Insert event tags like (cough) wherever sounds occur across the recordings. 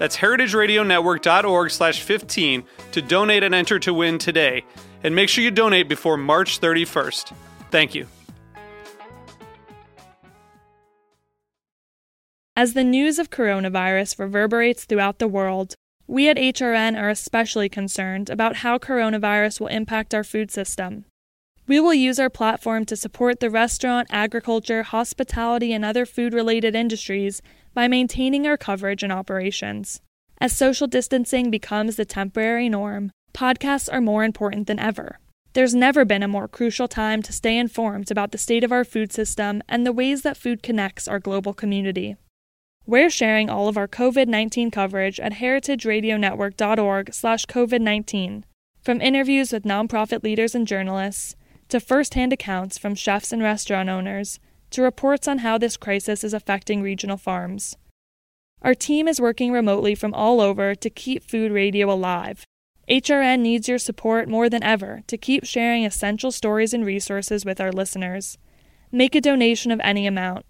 That's heritageradionetwork.org slash 15 to donate and enter to win today. And make sure you donate before March 31st. Thank you. As the news of coronavirus reverberates throughout the world, we at HRN are especially concerned about how coronavirus will impact our food system. We will use our platform to support the restaurant, agriculture, hospitality, and other food related industries by maintaining our coverage and operations. As social distancing becomes the temporary norm, podcasts are more important than ever. There's never been a more crucial time to stay informed about the state of our food system and the ways that food connects our global community. We're sharing all of our COVID-19 coverage at heritageradionetwork.org/covid19, from interviews with nonprofit leaders and journalists to first-hand accounts from chefs and restaurant owners to reports on how this crisis is affecting regional farms. Our team is working remotely from all over to keep food radio alive. HRN needs your support more than ever to keep sharing essential stories and resources with our listeners. Make a donation of any amount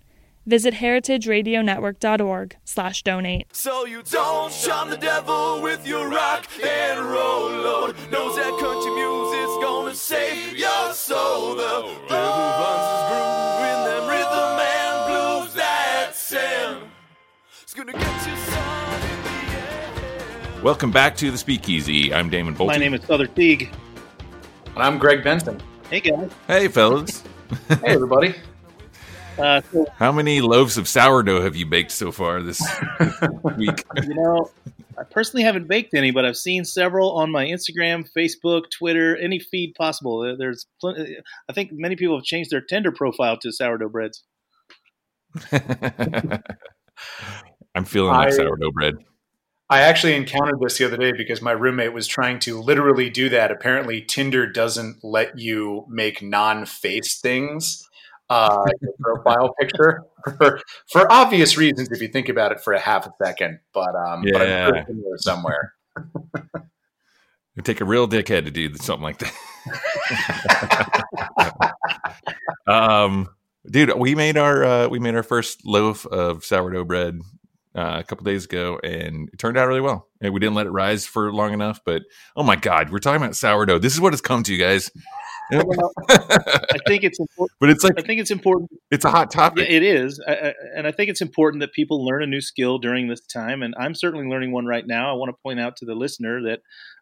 Visit heritageradionetwork.org slash donate. So you don't shun the devil with your rock and roll load. Knows that country music's gonna save your soul. The devil finds Welcome back to the Speakeasy. I'm Damon Boelte. My name is Sother Teague. And I'm Greg Benson. Hey guys. Hey, fellas. Hey, everybody. Uh, so, How many loaves of sourdough have you baked so far this (laughs) week? you know, I personally haven't baked any, but I've seen several on my Instagram, Facebook, Twitter, any feed possible. There's, plenty, I think many people have changed their Tinder profile to sourdough breads. (laughs) I'm feeling like I- sourdough bread. I actually encountered this the other day because my roommate was trying to literally do that. Apparently, Tinder doesn't let you make non-face things uh, your (laughs) profile picture for, for obvious reasons. If you think about it for a half a second, but um, but I'm Yeah. sure somewhere. It'd (laughs) (laughs) take a real dickhead to do something like that. um, dude, we made our uh, we made our first loaf of sourdough bread uh, a couple days ago, and it turned out really well. And we didn't let it rise for long enough, but oh my god, we're talking about sourdough. This is what it's come to, you guys. Well, I (laughs) think it's important. but it's like I think it's important. it's a hot topic. it is, I, I, and I think it's important that people learn a new skill during this time. And I'm certainly learning one right now. I want to point out to the listener that,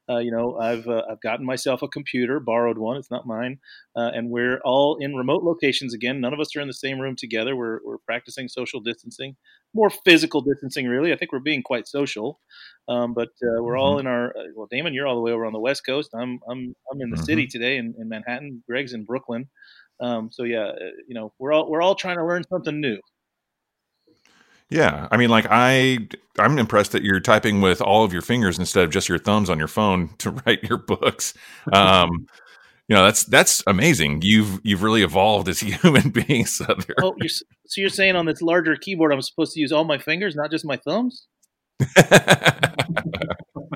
uh, you know, I've uh, I've gotten myself a computer, borrowed one. It's not mine, uh, and we're all in remote locations again. None of us are in the same room together. We're we're practicing social distancing, more physical distancing, really. I think we're being quite social, um, but uh, we're all in our. Uh, well, Damon, you're all the way over on the West Coast. I'm I'm I'm in the Mhm. city today in, in Manhattan. Greg's in Brooklyn. Um, so yeah, uh, you know, we're all we're all trying to learn something new. Yeah, I mean, like I, I'm impressed that you're typing with all of your fingers instead of just your thumbs on your phone to (laughs) write your books. (laughs) Um, you know, that's that's amazing. You've you've really evolved as a (laughs) human being, Sother. Oh, you're, so you're saying on this larger keyboard, I'm supposed to use all my fingers, not just my thumbs? (laughs)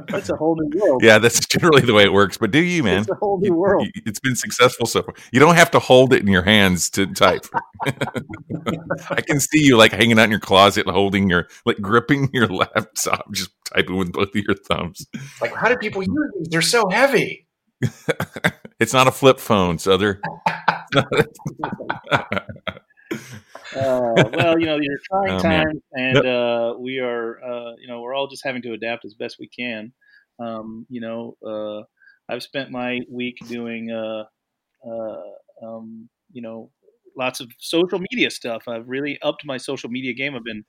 That's a whole new world. yeah, that's (laughs) generally the way it works. But do you, man? It's a whole new world. you- it's been successful so far. You don't have to hold it in your hands to type. I can see you like hanging out in your closet, holding your like gripping your laptop, just typing with both of your thumbs. Like, how do people use these? They're so heavy. It's not a flip phone, Sother. (laughs) Uh, well, you know, these are trying (laughs) Oh, times, and uh, we are, uh, you know, we're all just having to adapt as best we can. Um, you know, uh, I've spent my week doing uh, uh, um, you know, lots of social media stuff. I've really upped my social media game. I've been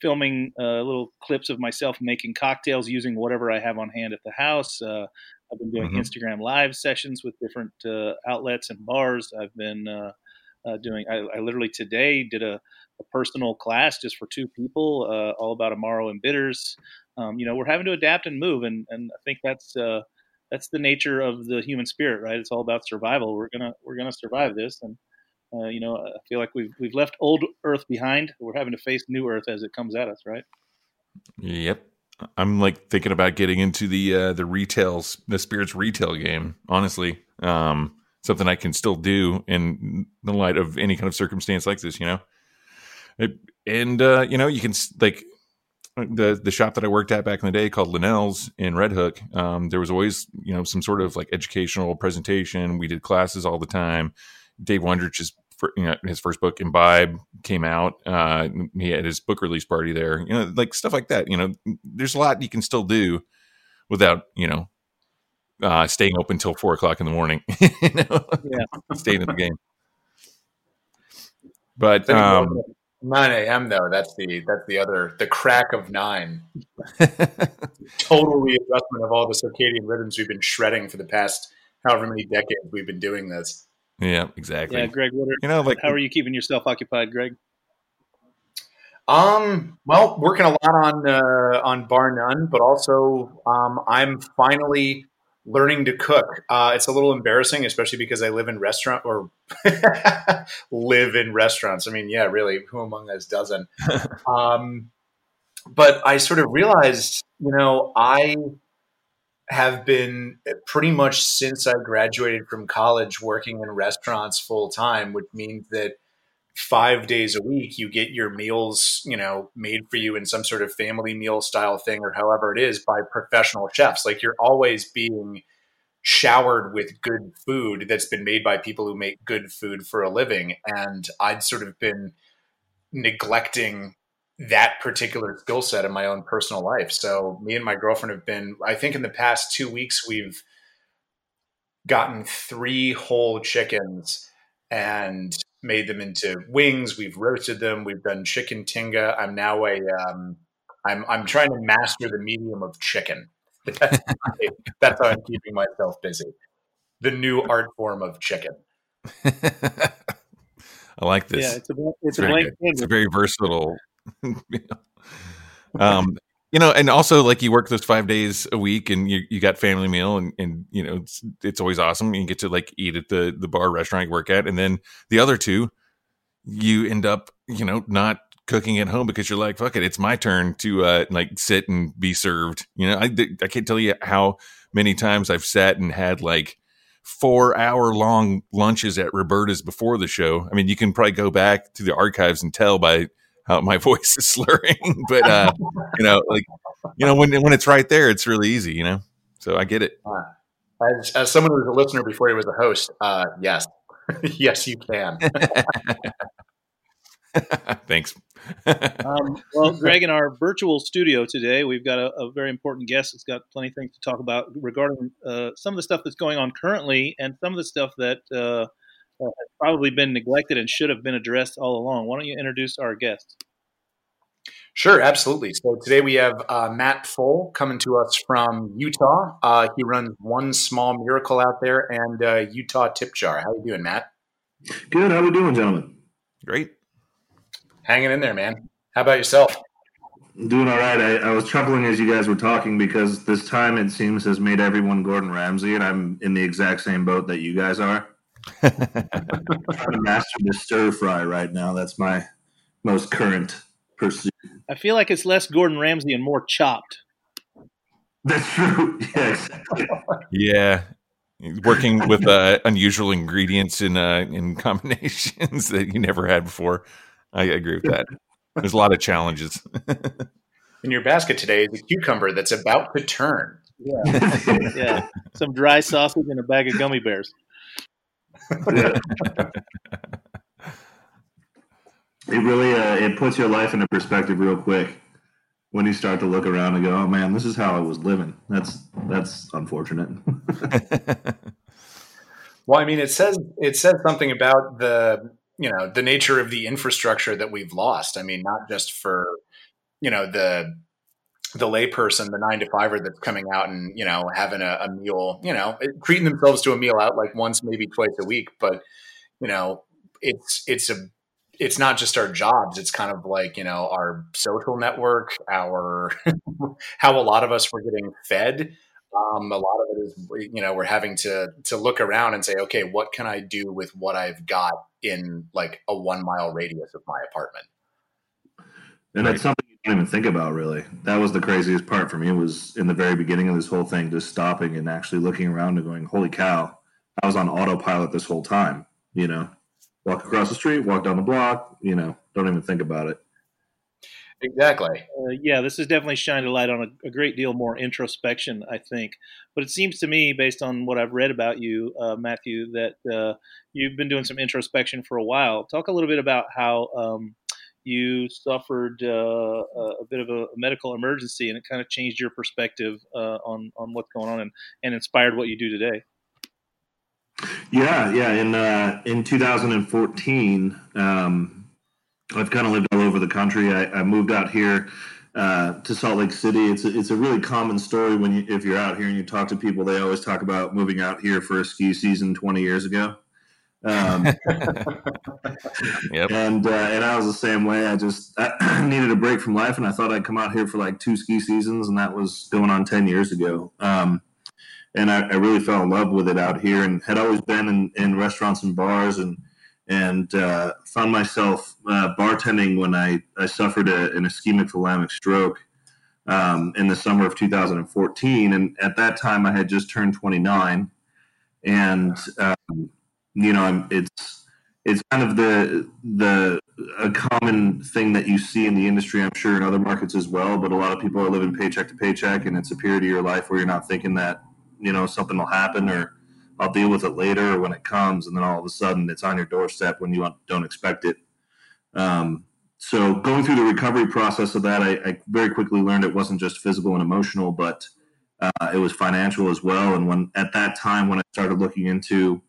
filming uh, little clips of myself making cocktails using whatever I have on hand at the house. I've been doing Mhm. Instagram live sessions with different uh, outlets and bars. I've been uh, uh, doing. I, I literally today did a, a personal class just for two people, uh, all about Amaro and bitters. Um, you know, we're having to adapt and move, and and I think that's uh, that's the nature of the human spirit, right? It's all about survival. We're gonna we're gonna survive this, and uh, you know, I feel like we've we've left old Earth behind. We're having to face new Earth as it comes at us, right? Yep. I'm like thinking about getting into the uh the retail the spirits retail game, honestly. Um something I can still do in the light of any kind of circumstance like this, you know. It, and uh you know, you can like the the shop that I worked at back in the day called LeNell's in Red Hook. Um there was always, you know, some sort of like educational presentation. We did classes all the time. Dave Wondrich's fir- you know, his first book Imbibe came out. Uh, he had his book release party there. You know, like stuff like that. You know, there's a lot you can still do without you know uh, staying open till four o'clock in the morning. (laughs) you know, Yeah. (laughs) staying in the game. (laughs) But um, 9 a.m. though. That's the that's the other the crack of nine. Total readjustment of all the circadian rhythms we've been shredding for the past however many decades we've been doing this. Yeah, exactly. Yeah, Greg. What are, you know, like how are you keeping yourself occupied, Greg? Um, well, working a lot on uh, on Bar None, but also um, I'm finally learning to cook. Uh, it's a little embarrassing, especially because I live in restaurant or (laughs) live in restaurants. I mean, yeah, really, who among us doesn't? (laughs) um, but I sort of realized, you know, I have been pretty much since I graduated from college working in restaurants full time, which means that five days a week you get your meals you know made for you in some sort of family meal style thing or however it is by professional chefs. Like you're always being showered with good food that's been made by people who make good food for a living. And i'd sort of been neglecting that particular skill set in my own personal life so me and my girlfriend have been i think in the past two weeks we've gotten three whole chickens and made them into wings. We've roasted them. We've done chicken tinga. I'm now a um, I'm I'm trying to master the medium of chicken. (laughs) That's, that's how I'm keeping myself busy. The new art form of chicken. (laughs) I like this. Yeah, it's a it's, It's a very blank good. It's a very versatile. (laughs) um, you know, and also like you work those five days a week, and you, you got family meal, and and you know it's it's always awesome. You get to like eat at the the bar restaurant you work at, and then the other two, you end up you know not cooking at home because you're like fuck it, it's my turn to uh like sit and be served. You know, I I can't tell you how many times I've sat and had like four hour long lunches at Roberta's before the show. I mean, you can probably go back to the archives and tell by how my (laughs) voice is slurring, (laughs) but uh, you know, like you know, when when it's right there, it's really easy, you know. So I get it. As, as someone who was a listener before he was a host, uh, yes, (laughs) yes, you can. Thanks. Um, well, Greg, in our virtual studio today, we've got a, a very important guest that's got plenty of things to talk about regarding uh, some of the stuff that's going on currently and some of the stuff that uh, uh, has probably been neglected and should have been addressed all along. Why don't you introduce our guest? Sure, absolutely. So today we have uh, Matt Pfohl coming to us from Utah. Uh, he runs One Small Miracle out there and uh, Utah Tip Jar. How you doing, Matt? Good. How we doing, gentlemen? Great. Hanging in there, man. How about yourself? Doing all right. I, I was chuckling as you guys were talking because this time it seems has made everyone Gordon Ramsay, and I'm in the exact same boat that you guys are. Trying to master the stir fry right now. That's my most current pursuit. I feel like it's less Gordon Ramsay and more chopped. That's true. (laughs) Yeah, exactly. Yeah. Working with uh, unusual ingredients in uh, in combinations (laughs) that you never had before. I agree with that. There's a lot of challenges. (laughs) In your basket today is a cucumber that's about to turn. Yeah, some dry sausage and a bag of gummy bears. Yeah. (laughs) It really uh, it puts your life into perspective real quick when you start to look around and go, "Oh man, this is how I was living." That's that's unfortunate. (laughs) Well, I mean, it says it says something about the you know the nature of the infrastructure that we've lost. I mean, not just for you know the the layperson, the nine to fiver that's coming out and you know having a, a meal, you know, treating themselves to a meal out like once, maybe twice a week, but you know, it's it's a it's not just our jobs it's kind of like you know our social network our (laughs) how a lot of us were getting fed um, a lot of it is you know we're having to to look around and say okay what can i do with what i've got in like a one mile radius of my apartment and right. that's something you don't even think about really that was the craziest part for me was in the very beginning of this whole thing just stopping and actually looking around and going holy cow i was on autopilot this whole time you know walk across the street, walk down the block, you know, don't even think about it. Exactly. Uh, yeah, this has definitely shined a light on a, a, great deal more introspection, I think. But it seems to me, based on what I've read about you, uh, Matthew, that uh, you've been doing some introspection for a while. Talk a little bit about how um, you suffered uh, a bit of a medical emergency, and it kind of changed your perspective uh, on on what's going on, and, and inspired what you do today. Yeah, yeah. In uh, in 2014, um, I've kind of lived all over the country. I, I moved out here uh, to Salt Lake City. It's a, it's a really common story when you if you're out here and you talk to people. They always talk about moving out here for a ski season 20 years ago. Um, (laughs) yep. And uh, and I was the same way. I just I (clears throat) needed a break from life, and I thought I'd come out here for like two ski seasons, and that was going on 10 years ago. Um, and I, I, really fell in love with it out here and had always been in, in restaurants and bars and and uh, found myself uh, bartending when I, I suffered a, an ischemic thalamic stroke um, in the summer of 2014 and at that time I had just turned 29 and um, you know it's it's kind of the the a common thing that you see in the industry I'm sure in other markets as well but a lot of people are living paycheck to paycheck and it's a period of your life where you're not thinking that you know something will happen or I'll deal with it later or when it comes, and then all of a sudden it's on your doorstep when you don't expect it. Um, so going through the recovery process of that, I, I, very quickly learned it wasn't just physical and emotional, but uh, it was financial as well. And when at that time, when I started looking into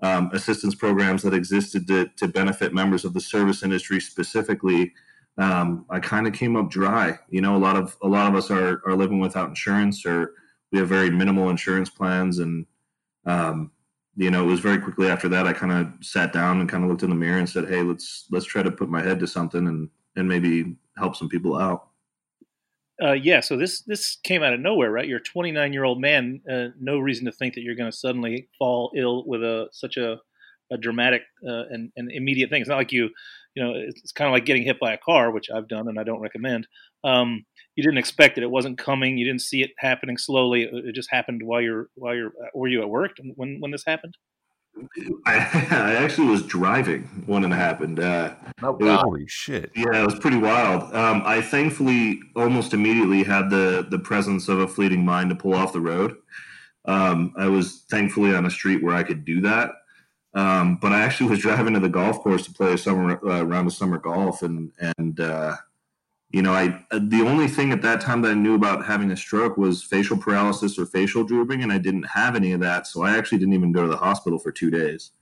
um, assistance programs that existed to, to benefit members of the service industry specifically, um, I kind of came up dry. You know, a lot of a lot of us are are living without insurance or we have very minimal insurance plans and um, you know it was very quickly after that i kind of sat down and kind of looked in the mirror and said hey let's let's try to put my head to something and and maybe help some people out uh, yeah so this this came out of nowhere right you're a 29 year old man uh, no reason to think that you're going to suddenly fall ill with a such a, a dramatic uh, and, and immediate thing it's not like you you know it's kind of like getting hit by a car which i've done and i don't recommend um, you didn't expect it. It wasn't coming. You didn't see it happening slowly. It just happened while you're while you're. Were you at work when when this happened? I, (laughs) I actually was driving when it happened. Uh, oh, was, holy shit! Yeah, it was pretty wild. Um, I thankfully almost immediately had the the presence of a fleeting mind to pull off the road. Um, I was thankfully on a street where I could do that. Um, but I actually was (laughs) driving to the golf course to play a summer uh, round of summer golf, and and uh, you know, I the only thing at that time that I knew about having a stroke was facial paralysis or facial drooping, and I didn't have any of that, so I actually didn't even go to the hospital for two days.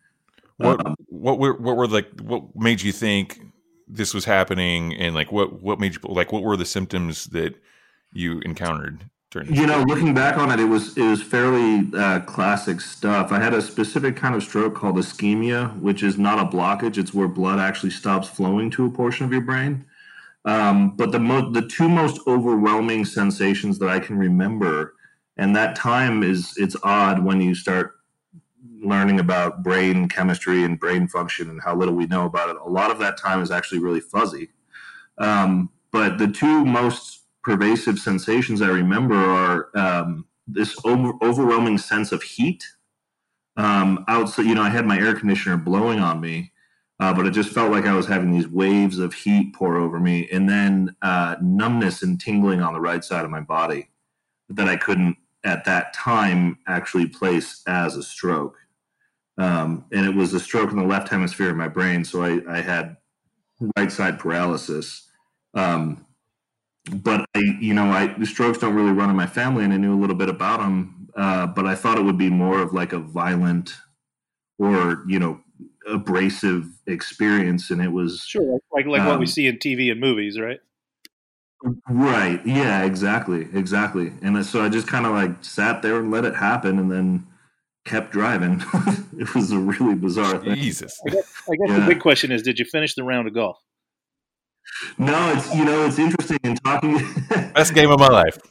What um, what were what were like what made you think this was happening, and like what what made you like what were the symptoms that you encountered? During you know, looking back on it, it was it was fairly uh, classic stuff. I had a specific kind of stroke called ischemia, which is not a blockage; it's where blood actually stops flowing to a portion of your brain. Um, but the mo- the two most overwhelming sensations that I can remember, and that time is it's odd when you start learning about brain chemistry and brain function and how little we know about it. A lot of that time is actually really fuzzy. Um, but the two most pervasive sensations I remember are um, this over- overwhelming sense of heat. Um, outside, you know, I had my air conditioner blowing on me, uh, but it just felt like I was having these waves of heat pour over me, and then uh, numbness and tingling on the right side of my body that I couldn't at that time actually place as a stroke. Um, and it was a stroke in the left hemisphere of my brain, so I, I had right side paralysis. Um, but I, you know, I the strokes don't really run in my family, and I knew a little bit about them. Uh, but I thought it would be more of like a violent or you know abrasive experience, and it was sure like like, what we Um, see in TV and movies, right? Right. Yeah, exactly. Exactly. And so I just kind of like sat there and let it happen and then kept driving. (laughs) it was a really bizarre thing. Jesus. I guess the Yeah. big question is, did you finish the round of golf? No, it's, you know, it's interesting in talking. (laughs) Best game of my life. (laughs)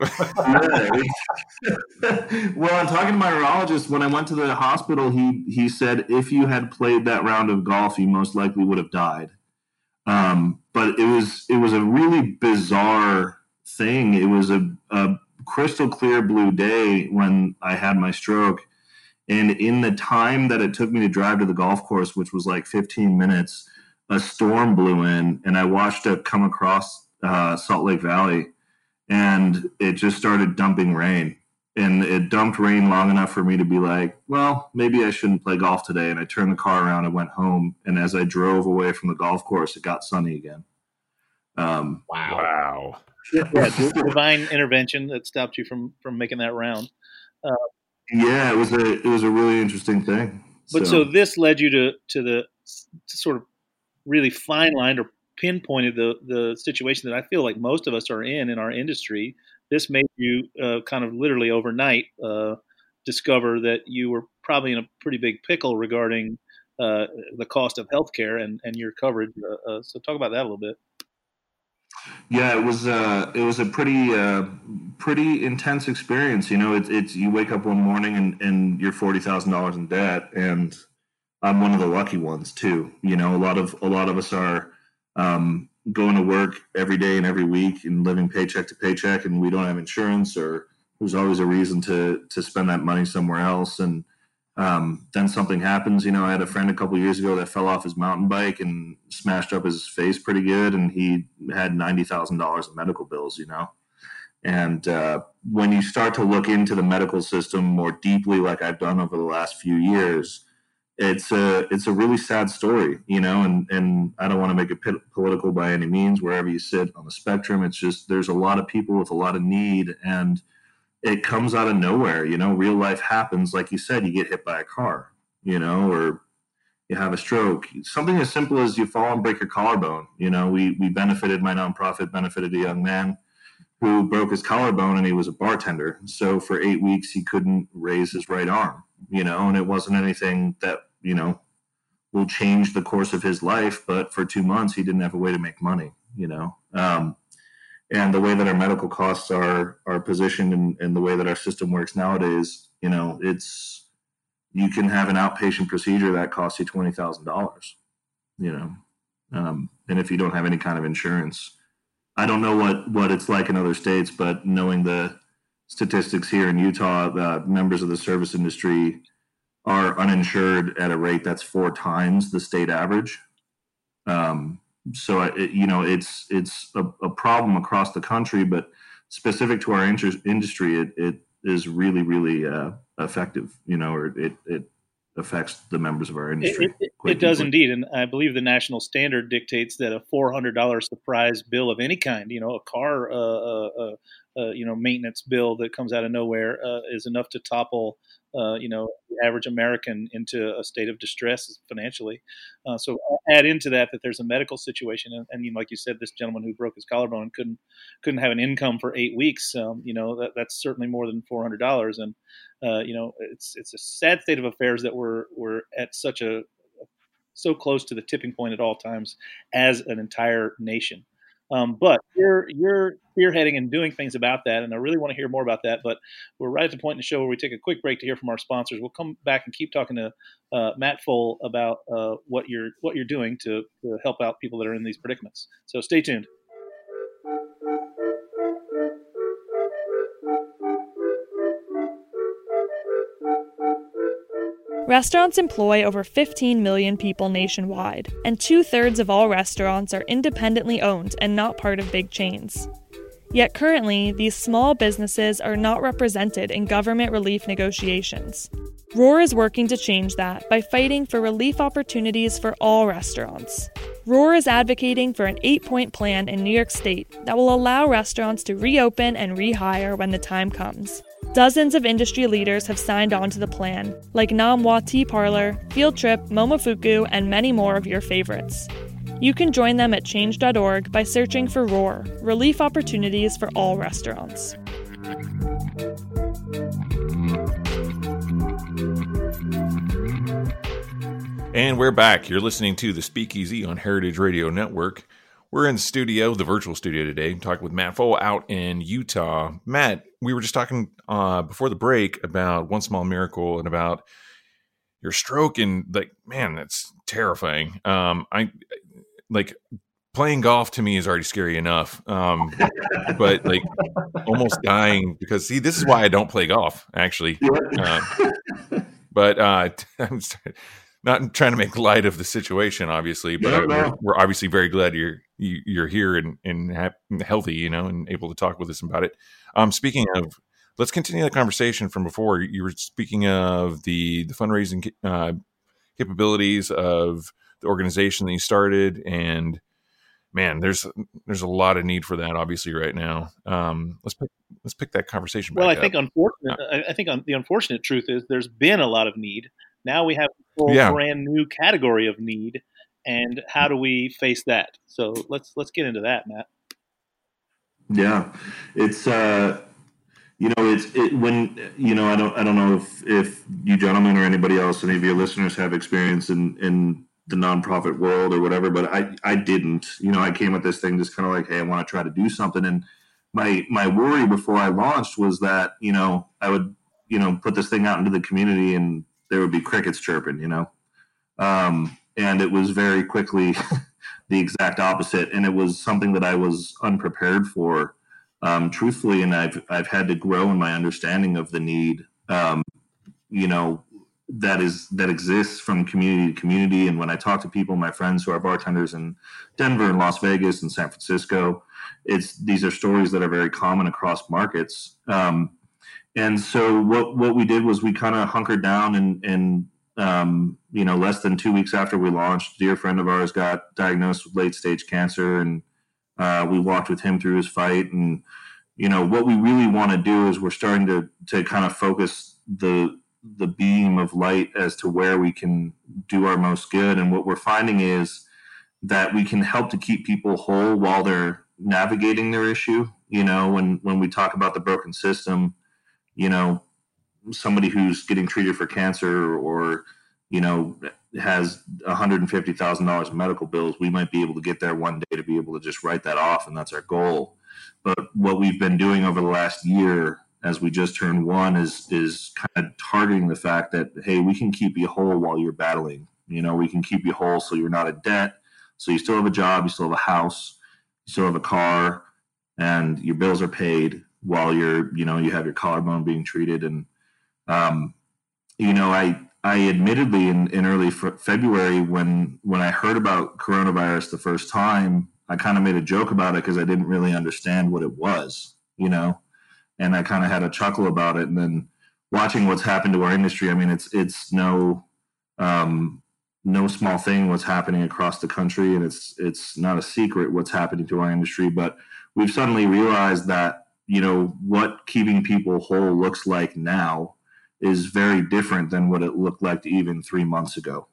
well, I'm talking to my neurologist. When I went to the hospital, he he said if you had played that round of golf, you most likely would have died. Um, but it was it was a really bizarre thing. It was a, a crystal clear blue day when I had my stroke, and in the time that it took me to drive to the golf course, which was like 15 minutes, a storm blew in, and I watched it come across uh, Salt Lake Valley and it just started dumping rain. And it dumped rain long enough for me to be like, well, maybe I shouldn't play golf today. And I turned the car around and went home. And as I drove away from the golf course, it got sunny again. Um, Wow. Yeah, divine intervention that stopped you from from making that round. yeah, it was a it was a really interesting thing. But so, this led you to to the to sort of really fine lined or pinpointed the the situation that I feel like most of us are in in our industry. This made you uh, kind of literally overnight uh, discover that you were probably in a pretty big pickle regarding uh, the cost of healthcare and and your coverage. Uh, uh, so talk about that a little bit. Yeah, it was uh, it was a pretty uh, pretty intense experience. You know, it's it's you wake up one morning and, and you're forty thousand dollars in debt, and I'm one of the lucky ones too. You know, a lot of a lot of us are um, going to work every day and every week and living paycheck to paycheck, and we don't have insurance, or there's always a reason to to spend that money somewhere else, and um, then something happens. You know, I had a friend a couple years ago that fell off his mountain bike and smashed up his face pretty good, and he had ninety thousand dollars in medical bills. You know, and uh, when you start to look into the medical system more deeply, like I've done over the last few years, it's a it's a really sad story. You know, and and I don't want to make it political by any means. Wherever you sit on the spectrum, it's just there's a lot of people with a lot of need and it comes out of nowhere. You know, real life happens. Like you said, you get hit by a car, you know, or you have a stroke. Something as simple as you fall and break your collarbone. You know, we we benefited my nonprofit benefited a young man who broke his collarbone and he was a bartender. So for eight weeks he couldn't raise his right arm. You know, and it wasn't anything that you know will change the course of his life. But for two months he didn't have a way to make money. You know. Um, and the way that our medical costs are are positioned and, and the way that our system works nowadays, you know, it's you can have an outpatient procedure that costs you twenty thousand dollars, you know, um, and if you don't have any kind of insurance, I don't know what what it's like in other states, but knowing the statistics here in Utah, uh, members of the service industry are uninsured at a rate that's four times the state average. Um, so it, you know it's it's a, a, problem across the country but specific to our inter- industry it, it is really really uh, effective you know or it, it affects the members of our industry. It, it, it does indeed, and I believe the national standard dictates that a four hundred dollar surprise bill of any kind, you know, a car, uh, uh, uh, you know, maintenance bill that comes out of nowhere, uh, is enough to topple, uh, you know, the average American into a state of distress financially. Uh, so add into that that there's a medical situation, and, and you know, like you said, this gentleman who broke his collarbone couldn't couldn't have an income for eight weeks. Um, you know, that, that's certainly more than four hundred dollars, and uh, you know, it's it's a sad state of affairs that we're we're at such a so close to the tipping point at all times as an entire nation. Um, but you're you're spearheading and doing things about that, and I really want to hear more about that. But we're right at the point in the show where we take a quick break to hear from our sponsors. We'll come back and keep talking to uh, Matt Pfohl about uh, what you're what you're doing to, to help out people that are in these predicaments. So stay tuned. Restaurants employ over 15 million people nationwide, and two thirds of all restaurants are independently owned and not part of big chains. Yet currently, these small businesses are not represented in government relief negotiations. Roar is working to change that by fighting for relief opportunities for all restaurants. Roar is advocating for an eight point plan in New York State that will allow restaurants to reopen and rehire when the time comes. Dozens of industry leaders have signed on to the plan, like Nom Wah Tea Parlor, Field Trip, Momofuku, and many more of your favorites. You can join them at change.org by searching for ROAR Relief Opportunities for All Restaurants. And we're back. You're listening to the Speakeasy on Heritage Radio Network. We're in the studio, the virtual studio today, talking with Matt Pfohl out in Utah. Matt, we were just talking uh, before the break about One Small Miracle and about your stroke, and like, man, that's terrifying. Um, I like playing golf to me is already scary enough. Um, but like almost dying because see, this is why I don't play golf actually. (laughs) Uh, but uh, (laughs) I'm not trying to make light of the situation, obviously, but Yeah, we're, we're obviously very glad you're you, you're here and and ha- healthy, you know, and able to talk with us about it. Um, speaking of, let's continue the conversation from before. You were speaking of the the fundraising uh, capabilities of the organization that you started, and man, there's there's a lot of need for that, obviously, right now. Um, let's pick let's pick that conversation. Well, back I think up. unfortunate. I I think the unfortunate truth is there's been a lot of need. Now we have a whole Yeah. brand new category of need, and how do we face that? So let's let's get into that, Matt. Yeah, it's uh, you know, it's it when you know, I don't, I don't know if if you gentlemen or anybody else, any of your listeners have experience in in the nonprofit world or whatever, but I I didn't. You know, I came at this thing just kind of like, hey, I want to try to do something, and my my worry before I launched was that you know I would you know put this thing out into the community and there would be crickets chirping, you know, um, and it was very quickly (laughs) the exact opposite, and it was something that I was unprepared for, um, truthfully. And I've I've had to grow in my understanding of the need, um, you know, that is that exists from community to community. And when I talk to people, my friends who are bartenders in Denver and Las Vegas and San Francisco, it's these are stories that are very common across markets. Um, and so what what we did was we kind of hunkered down and and um, you know, less than two weeks after we launched, a dear friend of ours got diagnosed with late stage cancer, and uh, we walked with him through his fight. And you know, what we really want to do is we're starting to to kind of focus the the beam of light as to where we can do our most good. And what we're finding is that we can help to keep people whole while they're navigating their issue. You know, when when we talk about the broken system, you know, somebody who's getting treated for cancer or you know has $150,000 in medical bills, we might be able to get there one day to be able to just write that off and that's our goal. But what we've been doing over the last year as we just turned one is is kind of targeting the fact that hey, we can keep you whole while you're battling. You know, we can keep you whole so you're not in debt, so you still have a job, you still have a house, you still have a car, and your bills are paid while you're, you know, you have your collarbone being treated. And, um, you know, I, I admittedly in, in early fe- February when, when I heard about coronavirus the first time, I kind of made a joke about it because I didn't really understand what it was, you know, and I kind of had a chuckle about it. And then watching what's happened to our industry, I mean, it's, it's no, um, no small thing what's happening across the country, and it's it's not a secret what's happening to our industry. But we've suddenly realized that you know what keeping people whole looks like now is very different than what it looked like even three months ago.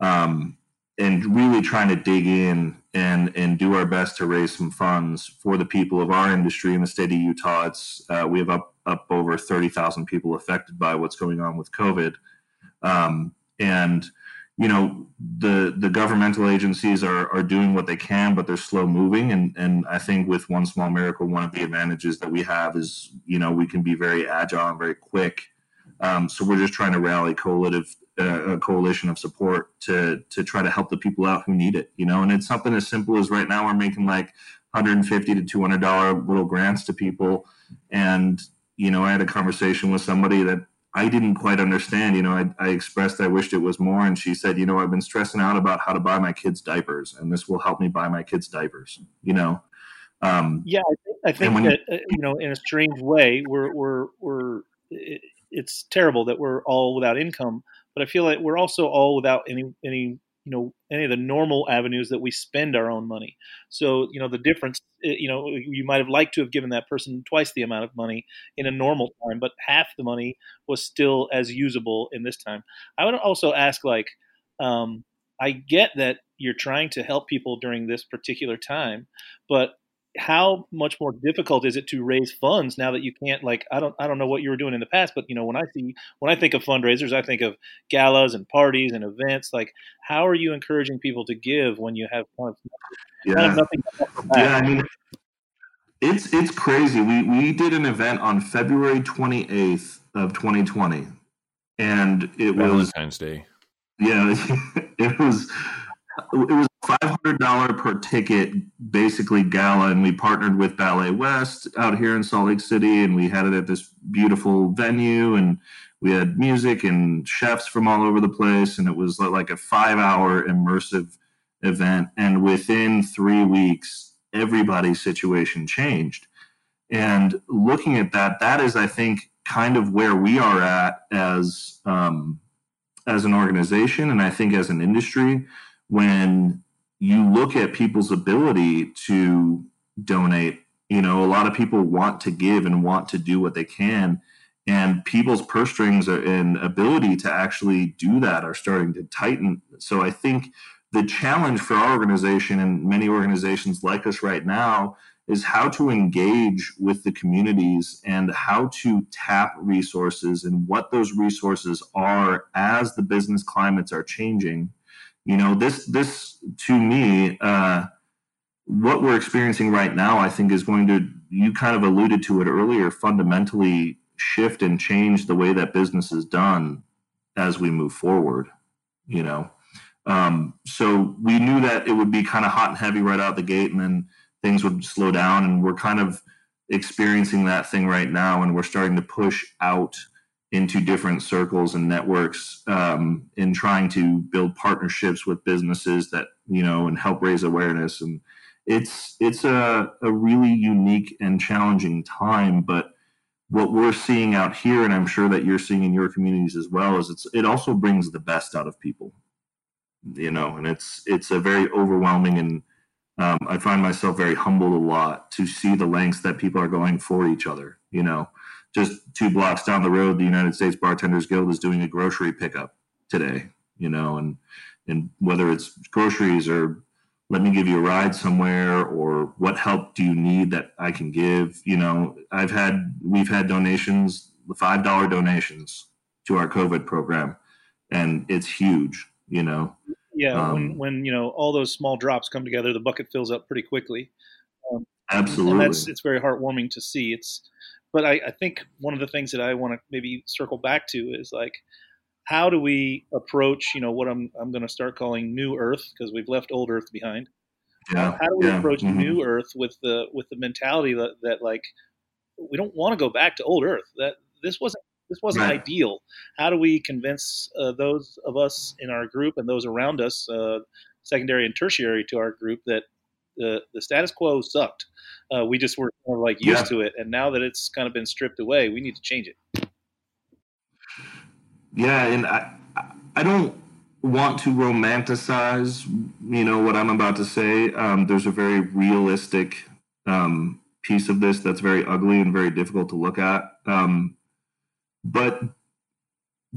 Um, and really trying to dig in and and do our best to raise some funds for the people of our industry in the state of Utah. It's uh, we have up up over thirty thousand people affected by what's going on with COVID, um, and you know the the governmental agencies are are doing what they can but they're slow moving. And and i think with one small miracle one of the advantages that we have is you know we can be very agile and very quick. Um, so we're just trying to rally coalitive uh, a coalition of support to to try to help the people out who need it you know? And it's something as simple as right now we're making like 150 to 200 dollar little grants to people. And you know i had a conversation with somebody that I didn't quite understand. You know, I, I expressed I wished it was more, and she said, you know, I've been stressing out about how to buy my kids diapers, and this will help me buy my kids diapers. You know, um, Yeah, I think, I think when you- that uh, you know, in a strange way, we're we're we're. It, it's terrible that we're all without income, but I feel like we're also all without any any you know any of the normal avenues that we spend our own money. So you know the difference. You know you might have liked to have given that person twice the amount of money in a normal time, but half the money was still as usable in this time. I would also ask like. Um, I get that you're trying to help people during this particular time, but how much more difficult is it to raise funds now that you can't like I don't I don't know what you were doing in the past, but you know when I see when I think of fundraisers, I think of galas and parties and events. Like, how are you encouraging people to give when you have kind of, yeah. Kind of nothing? Yeah, I mean, it's it's crazy. We we did an event on February 28th of 2020, and it was Valentine's Day. Yeah, (laughs) it was it was five hundred dollar per ticket, basically gala, and we partnered with Ballet West out here in Salt Lake City, and we had it at this beautiful venue, and we had music and chefs from all over the place, and it was like a five hour immersive event. And within three weeks, everybody's situation changed. And looking at that, that is, I think, kind of where we are at as um, as an organization, and I think as an industry when you look at people's ability to donate, you know, a lot of people want to give and want to do what they can. And people's purse strings and ability to actually do that are starting to tighten. So I think the challenge for our organization and many organizations like us right now is how to engage with the communities and how to tap resources and what those resources are as the business climates are changing you know this this to me uh, what we're experiencing right now i think is going to you kind of alluded to it earlier fundamentally shift and change the way that business is done as we move forward you know? Um, so we knew that it would be kind of hot and heavy right out the gate and then things would slow down and we're kind of experiencing that thing right now and we're starting to push out into different circles and networks um, in trying to build partnerships with businesses that you know and help raise awareness. And it's it's a, a really unique and challenging time but what we're seeing out here and i'm sure that you're seeing in your communities as well is it's it also brings the best out of people. You know and it's it's a very overwhelming and um, i find myself very humbled a lot to see the lengths that people are going for each other you know just two blocks down the road, the United States Bartenders Guild is doing a grocery pickup today, you know, and and whether it's groceries or let me give you a ride somewhere or what help do you need that I can give, you know, I've had we've had donations, the five dollar donations to our COVID program, and it's huge, you know. Yeah, um, when when you know all those small drops come together, the bucket fills up pretty quickly. Um, absolutely, and that's it's very heartwarming to see. It's but I, I think one of the things that I want to maybe circle back to is like, how do we approach, you know, what I'm I'm going to start calling New Earth because we've left Old Earth behind. Yeah, how do we yeah, approach mm-hmm. New Earth with the with the mentality that, that like we don't want to go back to Old Earth. That this wasn't this wasn't right. ideal. How do we convince uh, those of us in our group and those around us, uh, secondary and tertiary to our group, that the the status quo sucked. Uh, we just were kind of like used yeah. to it, and now that it's kind of been stripped away, we need to change it. Yeah, and I I don't want to romanticize, you know, what I'm about to say. Um, there's a very realistic um, piece of this that's very ugly and very difficult to look at. Um, but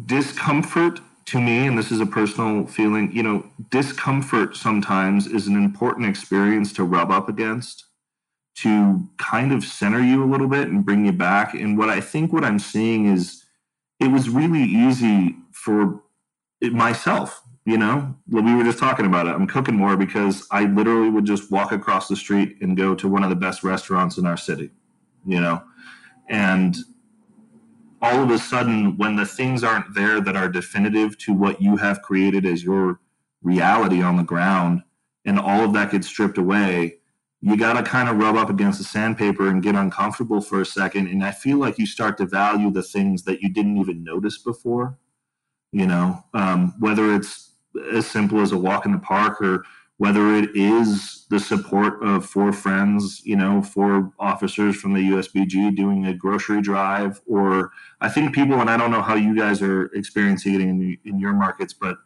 discomfort to me, and this is a personal feeling, you know, discomfort sometimes is an important experience to rub up against to kind of center you a little bit and bring you back. And what I think what I'm seeing is it was really easy for myself, you know, we were just talking about it. I'm cooking more because I literally would just walk across the street and go to one of the best restaurants in our city, you know, and all of a sudden, when the things aren't there that are definitive to what you have created as your reality on the ground, and all of that gets stripped away, you got to kind of rub up against the sandpaper and get uncomfortable for a second. And I feel like you start to value the things that you didn't even notice before. You know, um, whether it's as simple as a walk in the park or whether it is the support of four friends, you know, four officers from the USBG doing a grocery drive, or I think people, and I don't know how you guys are experiencing it in, in your markets, but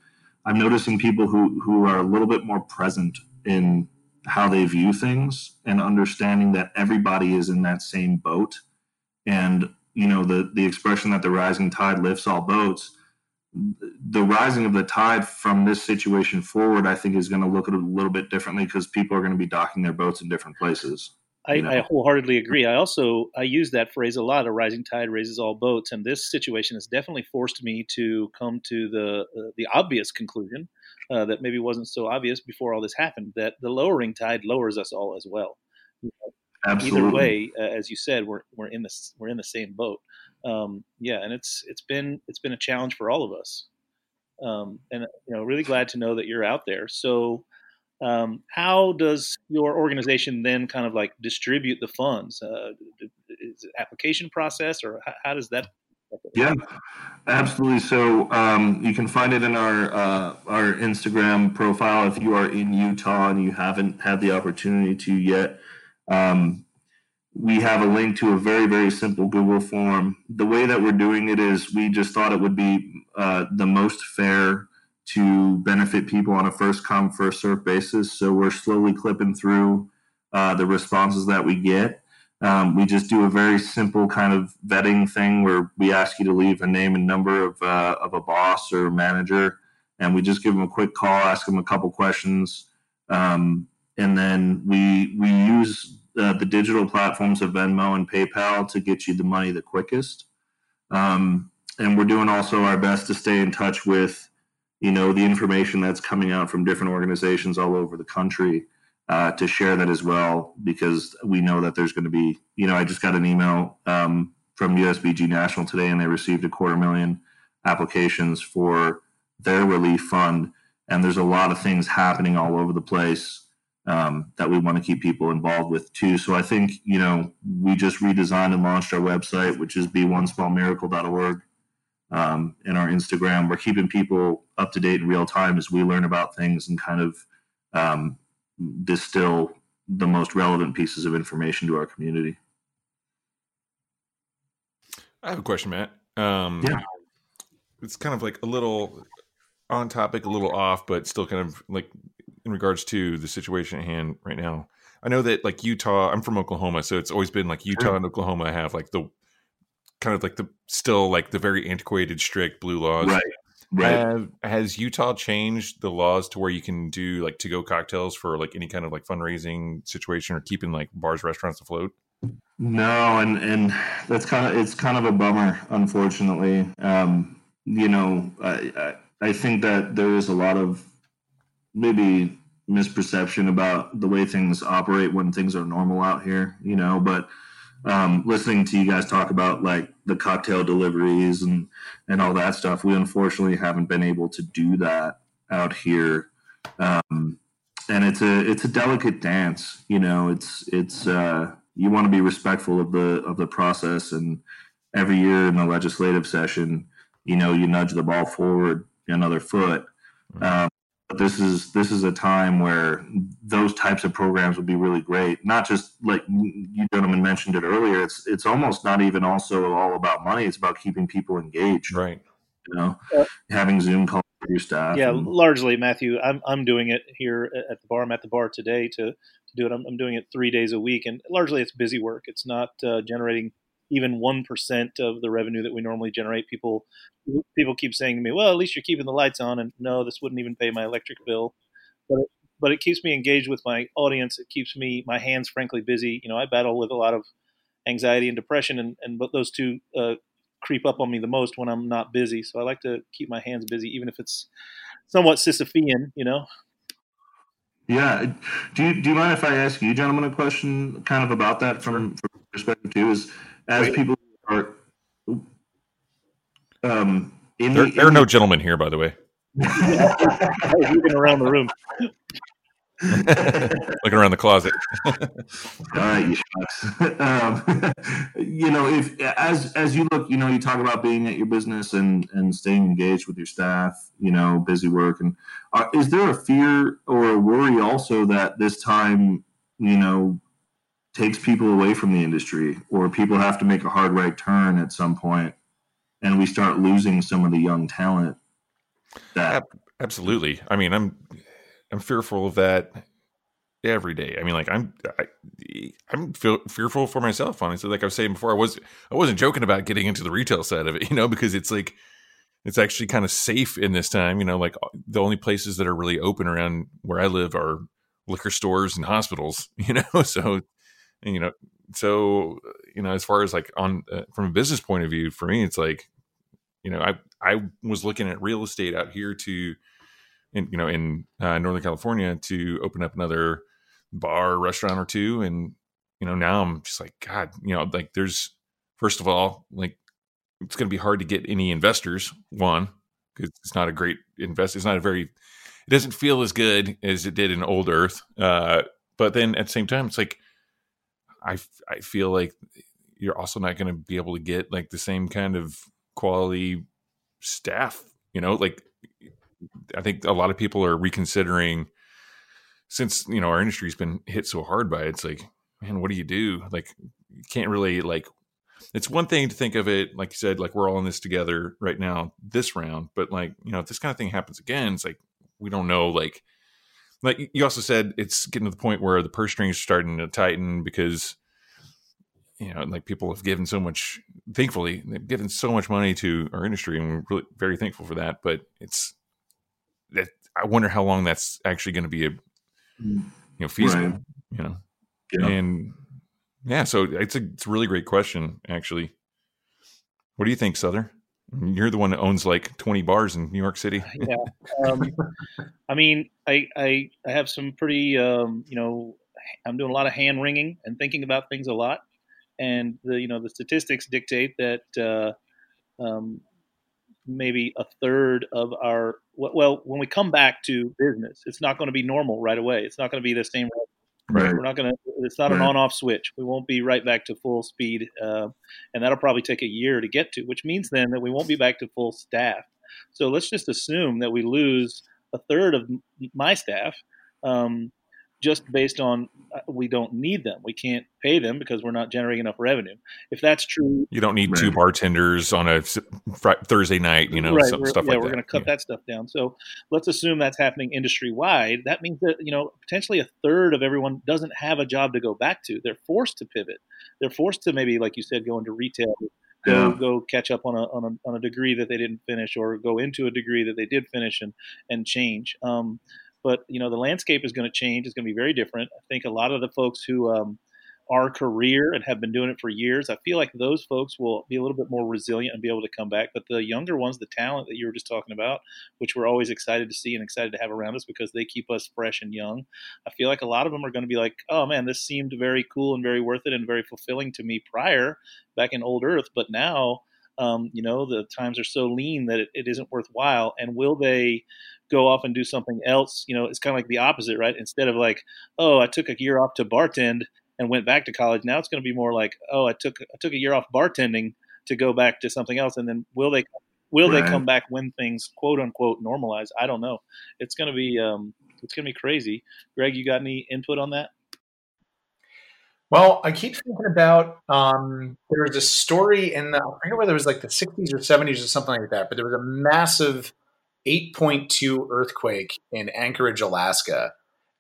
I'm noticing people who who are a little bit more present in how they view things and understanding that everybody is in that same boat. And you know the the expression that the rising tide lifts all boats. The rising of the tide from this situation forward, I think, is going to look at it a little bit differently because people are going to be docking their boats in different places. I, you know? I wholeheartedly agree. I also I use that phrase a lot. A rising tide raises all boats, and this situation has definitely forced me to come to the uh, the obvious conclusion uh, that maybe wasn't so obvious before all this happened. That the lowering tide lowers us all as well. You know, Absolutely. Either way, uh, as you said, we're we're in this we're in the same boat. Um, yeah, and it's it's been it's been a challenge for all of us. Um, and you know, really glad to know that you're out there. So um, how does your organization then kind of like distribute the funds? Uh, is it application process, or how, how does that? Yeah, absolutely. So um, you can find it in our uh, our Instagram profile if you are in Utah and you haven't had the opportunity to yet. Um, we have a link to a very very simple Google form. The way that we're doing it is we just thought it would be uh, the most fair to benefit people on a first come first serve basis. So we're slowly clipping through uh, the responses that we get. Um, we just do a very simple kind of vetting thing where we ask you to leave a name and number of, uh, of a boss or manager, and we just give them a quick call, ask them a couple questions, um, and then we we use uh, the digital platforms of Venmo and PayPal to get you the money the quickest. Um, and we're doing also our best to stay in touch with you know the information that's coming out from different organizations all over the country uh, to share that as well because we know that there's going to be you know i just got an email um, from USBG national today and they received a quarter million applications for their relief fund and there's a lot of things happening all over the place um, that we want to keep people involved with too so i think you know we just redesigned and launched our website which is be1smallmiracle.org um, in our Instagram. We're keeping people up to date in real time as we learn about things and kind of um, distill the most relevant pieces of information to our community. I have a question, Matt. Um, Yeah. It's kind of like a little on topic, a little off, but still kind of like in regards to the situation at hand right now. I know that like Utah, I'm from Oklahoma, so it's always been like Utah and Oklahoma have like the kind of like the still like the very antiquated, strict blue laws. Right. Right. Have, has Utah changed the laws to where you can do like to go cocktails for like any kind of like fundraising situation or keeping like bars, restaurants afloat? No, and and that's kind of it's kind of a bummer, unfortunately. Um, you know, I, I I think that there is a lot of maybe misperception about the way things operate when things are normal out here. You know, but um, listening to you guys talk about like the cocktail deliveries and and all that stuff, we unfortunately haven't been able to do that out here. Um, and it's a it's a delicate dance, you know. It's it's uh, you want to be respectful of the of the process, and every year in the legislative session, you know, you nudge the ball forward another foot. Um, but this is this is a time where those types of programs would be really great. Not just like you gentlemen mentioned it earlier. It's it's almost not even also all about money. It's about keeping people engaged. Right. You know, Yeah. having Zoom calls with your staff. Yeah, and- largely, Matthew. I'm I'm doing it here at the bar. I'm at the bar today to to do it. I'm, I'm doing it three days a week, and largely it's busy work. It's not uh, generating even one percent of the revenue that we normally generate. People people keep saying to me, "Well, at least you're keeping the lights on," and no, this wouldn't even pay my electric bill. But it, but it keeps me engaged with my audience. It keeps me my hands, frankly, busy. You know, I battle with a lot of anxiety and depression, and and but those two uh, creep up on me the most when I'm not busy. So I like to keep my hands busy, even if it's somewhat Sisyphean. You know. Yeah. Do you do you mind if I ask you, gentlemen, a question kind of about that from, from perspective too? Is as people are um in There, the, there are no gentlemen here, by the way. Looking around the room. (laughs) Looking around the closet. All right, you shucks. (laughs) um, (laughs) you know, if as as you look, you know, you talk about being at your business and and staying engaged with your staff. You know, busy work, and uh, is there a fear or a worry also that this time, you know, takes people away from the industry, or people have to make a hard right turn at some point, and we start losing some of the young talent that Absolutely. I mean, I'm I'm fearful of that every day. I mean, like I'm I, I'm feel, fearful for myself. Honestly, like I was saying before, I was I wasn't joking about getting into the retail side of it, (laughs) you know, because it's like it's actually kind of safe in this time. You know, like the only places that are really open around where I live are liquor stores and hospitals. (laughs) You know, so you know, so you know, as far as like on uh, from a business point of view, for me, it's like you know, I I was looking at real estate out here to, in you know, in uh, Northern California to open up another bar, restaurant or two, and you know, now I'm just like, God, you know, like there's first of all, like it's going to be hard to get any investors. One, because it's not a great invest. It's not a very. It doesn't feel as good as it did in Old Earth. Uh, but then at the same time, it's like I I feel like you're also not going to be able to get like the same kind of quality staff. You know, like I think a lot of people are reconsidering since you know our industry's been hit so hard by it. It's like, man, what do you do? Like, you can't really like. It's one thing to think of it, like you said, like we're all in this together right now, this round. But like, you know, if this kind of thing happens again, it's like we don't know. Like, like you also said, it's getting to the point where the purse strings are starting to tighten because you know, like people have given so much. Thankfully, they've given so much money to our industry, and we're really very thankful for that. But it's that I wonder how long that's actually going to be a you know feasible. Right. You know, yeah. and yeah, so it's a it's a really great question, actually. What do you think, Sother? You're the one that owns like 20 bars in New York City. (laughs) yeah. Um, I mean, I, I, I have some pretty, um, you know, I'm doing a lot of hand wringing and thinking about things a lot and the you know the statistics dictate that uh, um, maybe a third of our well when we come back to business it's not going to be normal right away it's not going to be the same right. We're not going to it's not right. an on-off switch. We won't be right back to full speed uh, and that'll probably take a year to get to which means then that we won't be back to full staff. So let's just assume that we lose a third of my staff um, just based on uh, we don't need them. We can't pay them because we're not generating enough revenue. If that's true, you don't need right. two bartenders on a fr- Thursday night, you know, right. stuff, stuff yeah, like we're going to cut yeah. that stuff down. So let's assume that's happening industry wide. That means that you know potentially a third of everyone doesn't have a job to go back to. They're forced to pivot. They're forced to maybe, like you said, go into retail. Go, yeah. go catch up on a, on a on a degree that they didn't finish, or go into a degree that they did finish and and change. Um, but you know the landscape is going to change. It's going to be very different. I think a lot of the folks who um, are career and have been doing it for years, I feel like those folks will be a little bit more resilient and be able to come back. But the younger ones, the talent that you were just talking about, which we're always excited to see and excited to have around us because they keep us fresh and young, I feel like a lot of them are going to be like, oh man, this seemed very cool and very worth it and very fulfilling to me prior back in old Earth, but now. Um, you know the times are so lean that it, it isn't worthwhile and will they go off and do something else. You know, it's kind of like the opposite, right? Instead of like, oh, I took a year off to bartend and went back to college. Now it's going to be more like, oh, I took I took a year off bartending to go back to something else, and then will they will right. they come back when things quote unquote normalize? I don't know. It's going to be um, it's going to be crazy. Greg, you got any input on that? Well, I keep thinking about um, there was a story in the I forget whether it was like the 60s or 70s or something like that, but there was a massive 8.2 earthquake in Anchorage, Alaska,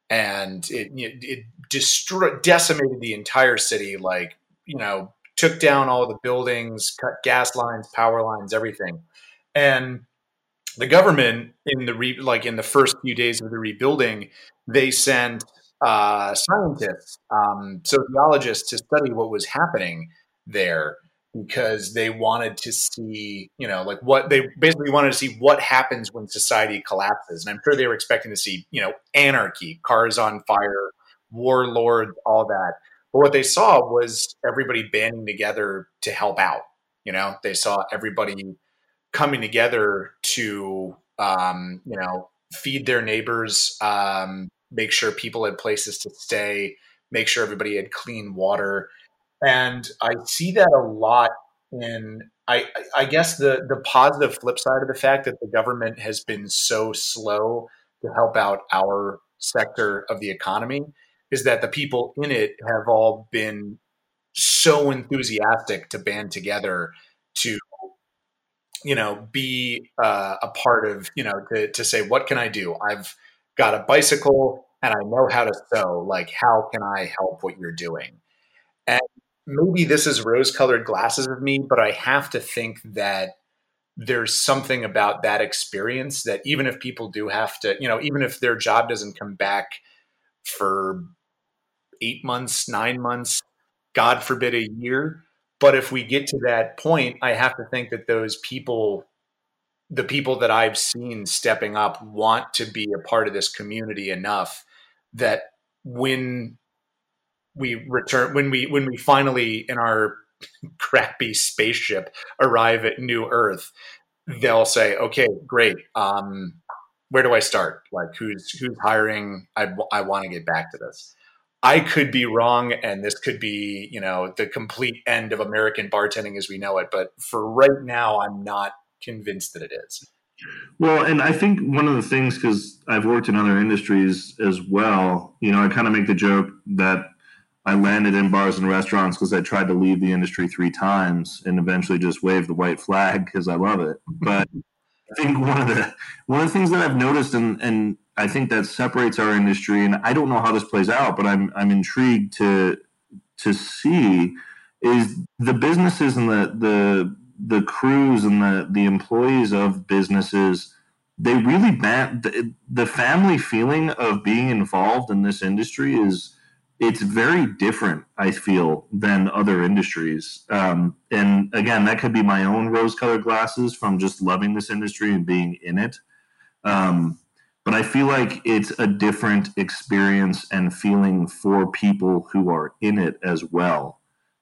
and it it destroyed decimated the entire city. Like you know, took down all the buildings, cut gas lines, power lines, everything, and the government in the re, like in the first few days of the rebuilding, they sent uh, scientists, um, sociologists to study what was happening there because they wanted to see, you know, like what they basically wanted to see what happens when society collapses. And I'm sure they were expecting to see, you know, anarchy, cars on fire, warlords, all that. But what they saw was everybody banding together to help out. You know, they saw everybody coming together to, um, you know, feed their neighbors, um, make sure people had places to stay, make sure everybody had clean water and I see that a lot in I, I guess the the positive flip side of the fact that the government has been so slow to help out our sector of the economy is that the people in it have all been so enthusiastic to band together to you know, be uh, a part of, you know, to, to say, what can I do? I've got a bicycle and I know how to sew. Like, how can I help what you're doing? And maybe this is rose colored glasses of me, but I have to think that there's something about that experience that even if people do have to, you know, even if their job doesn't come back for eight months, nine months, God forbid a year. But if we get to that point, I have to think that those people, the people that I've seen stepping up, want to be a part of this community enough that when we return, when we when we finally in our (laughs) crappy spaceship arrive at New Earth, they'll say, "Okay, great. Um, where do I start? Like, who's who's hiring? I I want to get back to this." I could be wrong, and this could be, you know, the complete end of American bartending as we know it. But for right now, I'm not convinced that it is. Well, and I think one of the things, because I've worked in other industries as well, you know, I kind of make the joke that I landed in bars and restaurants because I tried to leave the industry three times and eventually just waved the white flag because I love it. But I think one of the one of the things that I've noticed and and I think that separates our industry, and I don't know how this plays out, but I'm I'm intrigued to to see is the businesses and the the the crews and the the employees of businesses they really ban the, the family feeling of being involved in this industry is it's very different i feel than other industries um, and again that could be my own rose colored glasses from just loving this industry and being in it um, but I feel like it's a different experience and feeling for people who are in it as well.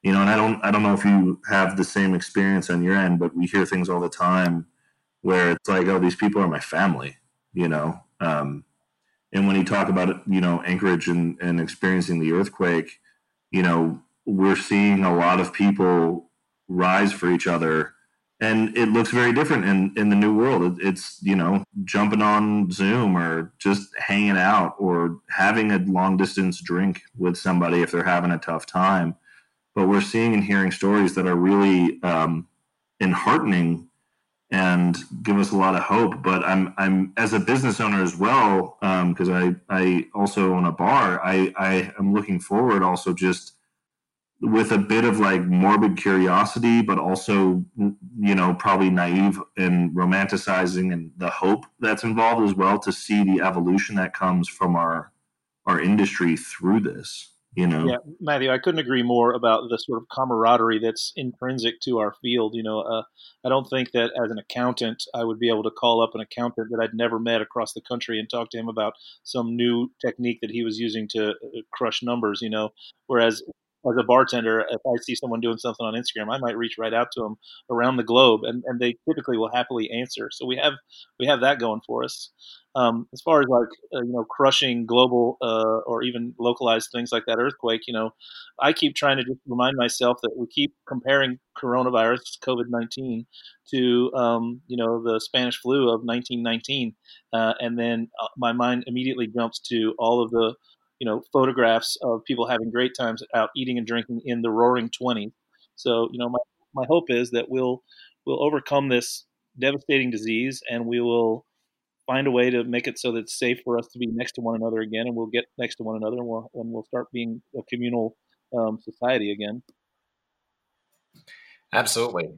You know, and I don't I don't know if you have the same experience on your end, but we hear things all the time where it's like, oh, these people are my family, you know. Um, and when you talk about you know Anchorage and, and experiencing the earthquake, you know, we're seeing a lot of people rise for each other and it looks very different in in the new world it's you know jumping on zoom or just hanging out or having a long distance drink with somebody if they're having a tough time but we're seeing and hearing stories that are really um, enheartening and give us a lot of hope but i'm i'm as a business owner as well because um, i i also own a bar i i am looking forward also just with a bit of like morbid curiosity, but also, you know, probably naive and romanticizing and the hope that's involved as well to see the evolution that comes from our our industry through this. You know, yeah, Matthew, I couldn't agree more about the sort of camaraderie that's intrinsic to our field. You know, uh, I don't think that as an accountant, I would be able to call up an accountant that I'd never met across the country and talk to him about some new technique that he was using to uh, crush numbers. You know, whereas as a bartender, if I see someone doing something on Instagram, I might reach right out to them around the globe, and, and they typically will happily answer. So we have we have that going for us. Um, as far as like uh, you know, crushing global uh, or even localized things like that earthquake, you know, I keep trying to just remind myself that we keep comparing coronavirus, COVID nineteen, to um, you know the Spanish flu of 1919, uh, and then uh, my mind immediately jumps to all of the you know photographs of people having great times out eating and drinking in the roaring 20s so you know my, my hope is that we'll we'll overcome this devastating disease and we will find a way to make it so that it's safe for us to be next to one another again and we'll get next to one another and we'll, and we'll start being a communal um, society again absolutely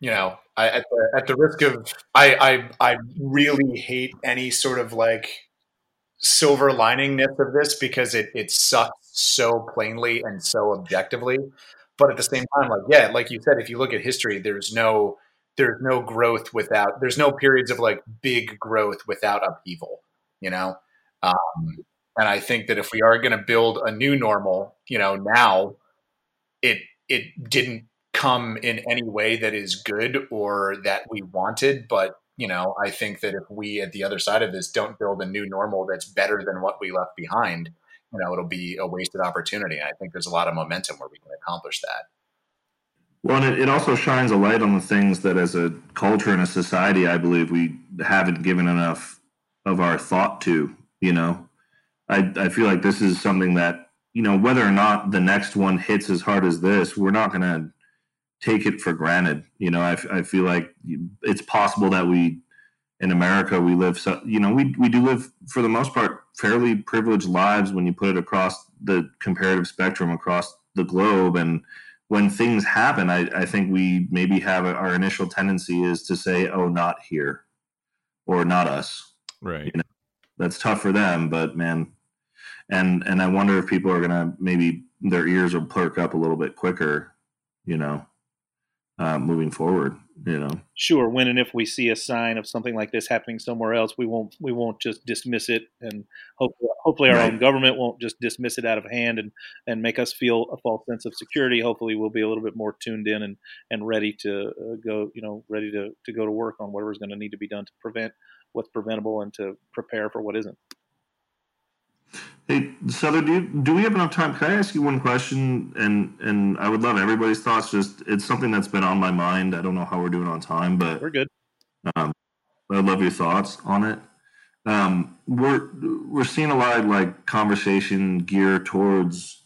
you know I, at, the, at the risk of I, I i really hate any sort of like silver liningness of this because it it sucks so plainly and so objectively. But at the same time, like yeah, like you said, if you look at history, there's no there's no growth without there's no periods of like big growth without upheaval. You know, um, and I think that if we are going to build a new normal, you know, now it it didn't come in any way that is good or that we wanted, but you know, I think that if we at the other side of this don't build a new normal that's better than what we left behind, you know, it'll be a wasted opportunity. I think there's a lot of momentum where we can accomplish that. Well, and it, it also shines a light on the things that as a culture and a society, I believe we haven't given enough of our thought to, you know. I, I feel like this is something that, you know, whether or not the next one hits as hard as this, we're not going to take it for granted. You know, I, I feel like it's possible that we in America we live so you know we we do live for the most part fairly privileged lives when you put it across the comparative spectrum across the globe and when things happen I, I think we maybe have a, our initial tendency is to say oh not here or not us. Right. You know, that's tough for them but man and and I wonder if people are gonna maybe their ears will perk up a little bit quicker you know uh, moving forward. You know, sure. When and if we see a sign of something like this happening somewhere else, we won't we won't just dismiss it, and hopefully, hopefully our right. own government won't just dismiss it out of hand and and make us feel a false sense of security. Hopefully, we'll be a little bit more tuned in and and ready to uh, go. You know, ready to to go to work on whatever's going to need to be done to prevent what's preventable and to prepare for what isn't. Hey, Sother, do you, do we have enough time? Can I ask you one question? And and I would love everybody's thoughts. Just it's something that's been on my mind. I don't know how we're doing on time, but we're good. Um, I'd love your thoughts on it. Um, we're we're seeing a lot of like conversation gear towards,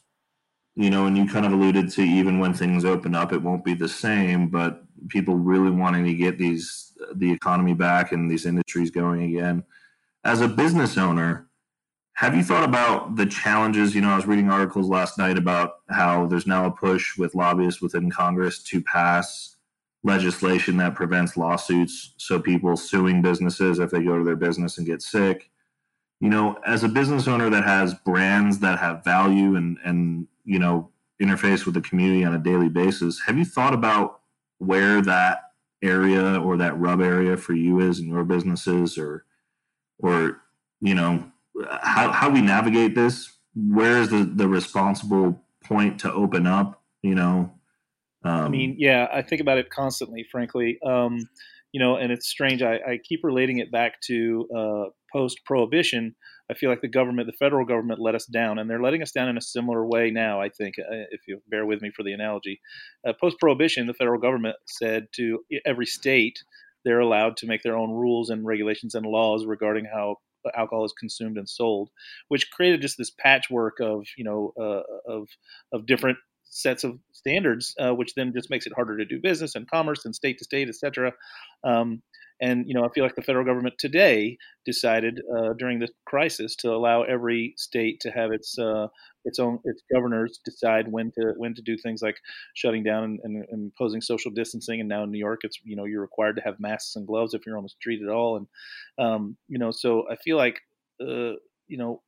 you know, and you kind of alluded to even when things open up, it won't be the same. But people really wanting to get these the economy back and these industries going again. As a business owner have you thought about the challenges? You know, I was reading articles last night about how there's now a push with lobbyists within Congress to pass legislation that prevents lawsuits. So people suing businesses if they go to their business and get sick. You know, as a business owner that has brands that have value and and you know interface with the community on a daily basis, have you thought about where that area or that rub area for you is in your businesses, or or you know how, how we navigate this where is the, the responsible point to open up you know? Um, i mean yeah i think about it constantly frankly. Um, you know and it's strange i, I keep relating it back to uh, post prohibition i feel like the government the federal government let us down and they're letting us down in a similar way now i think uh, if you bear with me for the analogy. Uh, post prohibition the federal government said to every state they're allowed to make their own rules and regulations and laws regarding how alcohol is consumed and sold, which created just this patchwork of you know uh, of of different sets of standards, uh, which then just makes it harder to do business and commerce and state to state, et cetera. Um, and you know, I feel like the federal government today decided uh, during this crisis to allow every state to have its uh, its own its governors decide when to when to do things like shutting down and, and, and, imposing social distancing. And now in New York, it's you know you're required to have masks and gloves if you're on the street at all. And um, you know, so I feel like uh, you know,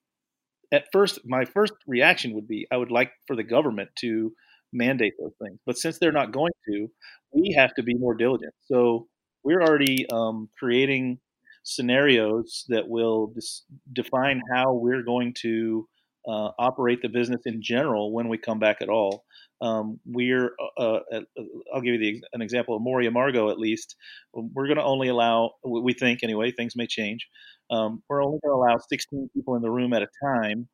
at first my first reaction would be I would like for the government to mandate those things, but since they're not going to, we have to be more diligent. So we're already um, creating scenarios that will dis- define how we're going to uh, operate the business in general when we come back at all. Um, we're, uh, uh, I'll give you the, an example of Amor y Amargo at least. We're going to only allow, we think anyway, things may change. Um, we're only going to allow 16 people in the room at a time,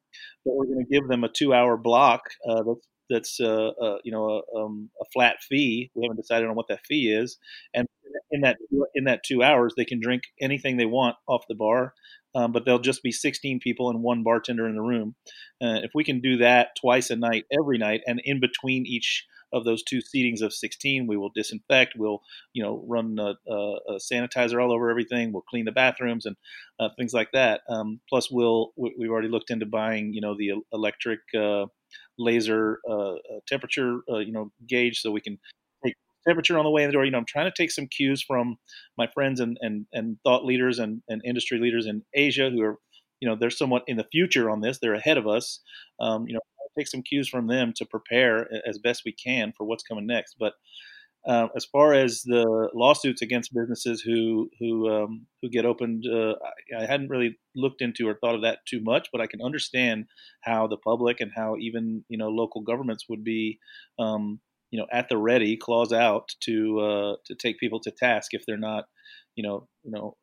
but we're going to give them a two hour block uh, that's that's uh, uh, you know a, um, a, flat fee. We haven't decided on what that fee is, and in that in that two hours, they can drink anything they want off the bar, um, but there'll just be 16 people and one bartender in the room. Uh, if we can do that twice a night, every night, and in between each of those two seatings of 16, we will disinfect. We'll you know run a, a, a sanitizer all over everything. We'll clean the bathrooms and uh, things like that. Um, plus, we'll we, have already looked into buying you know the electric uh, laser uh, uh, temperature uh, you know gauge so we can take temperature on the way in the door. You know, I'm trying to take some cues from my friends and and, and thought leaders and, and industry leaders in Asia who are you know they're somewhat in the future on this. They're ahead of us. Um, you know, take some cues from them to prepare as best we can for what's coming next. But uh, as far as the lawsuits against businesses who who um, who get opened, uh, I, I, hadn't really looked into or thought of that too much, but I can understand how the public and how even you know local governments would be, um, you know, at the ready, claws out to uh, to take people to task if they're not, you know, you know.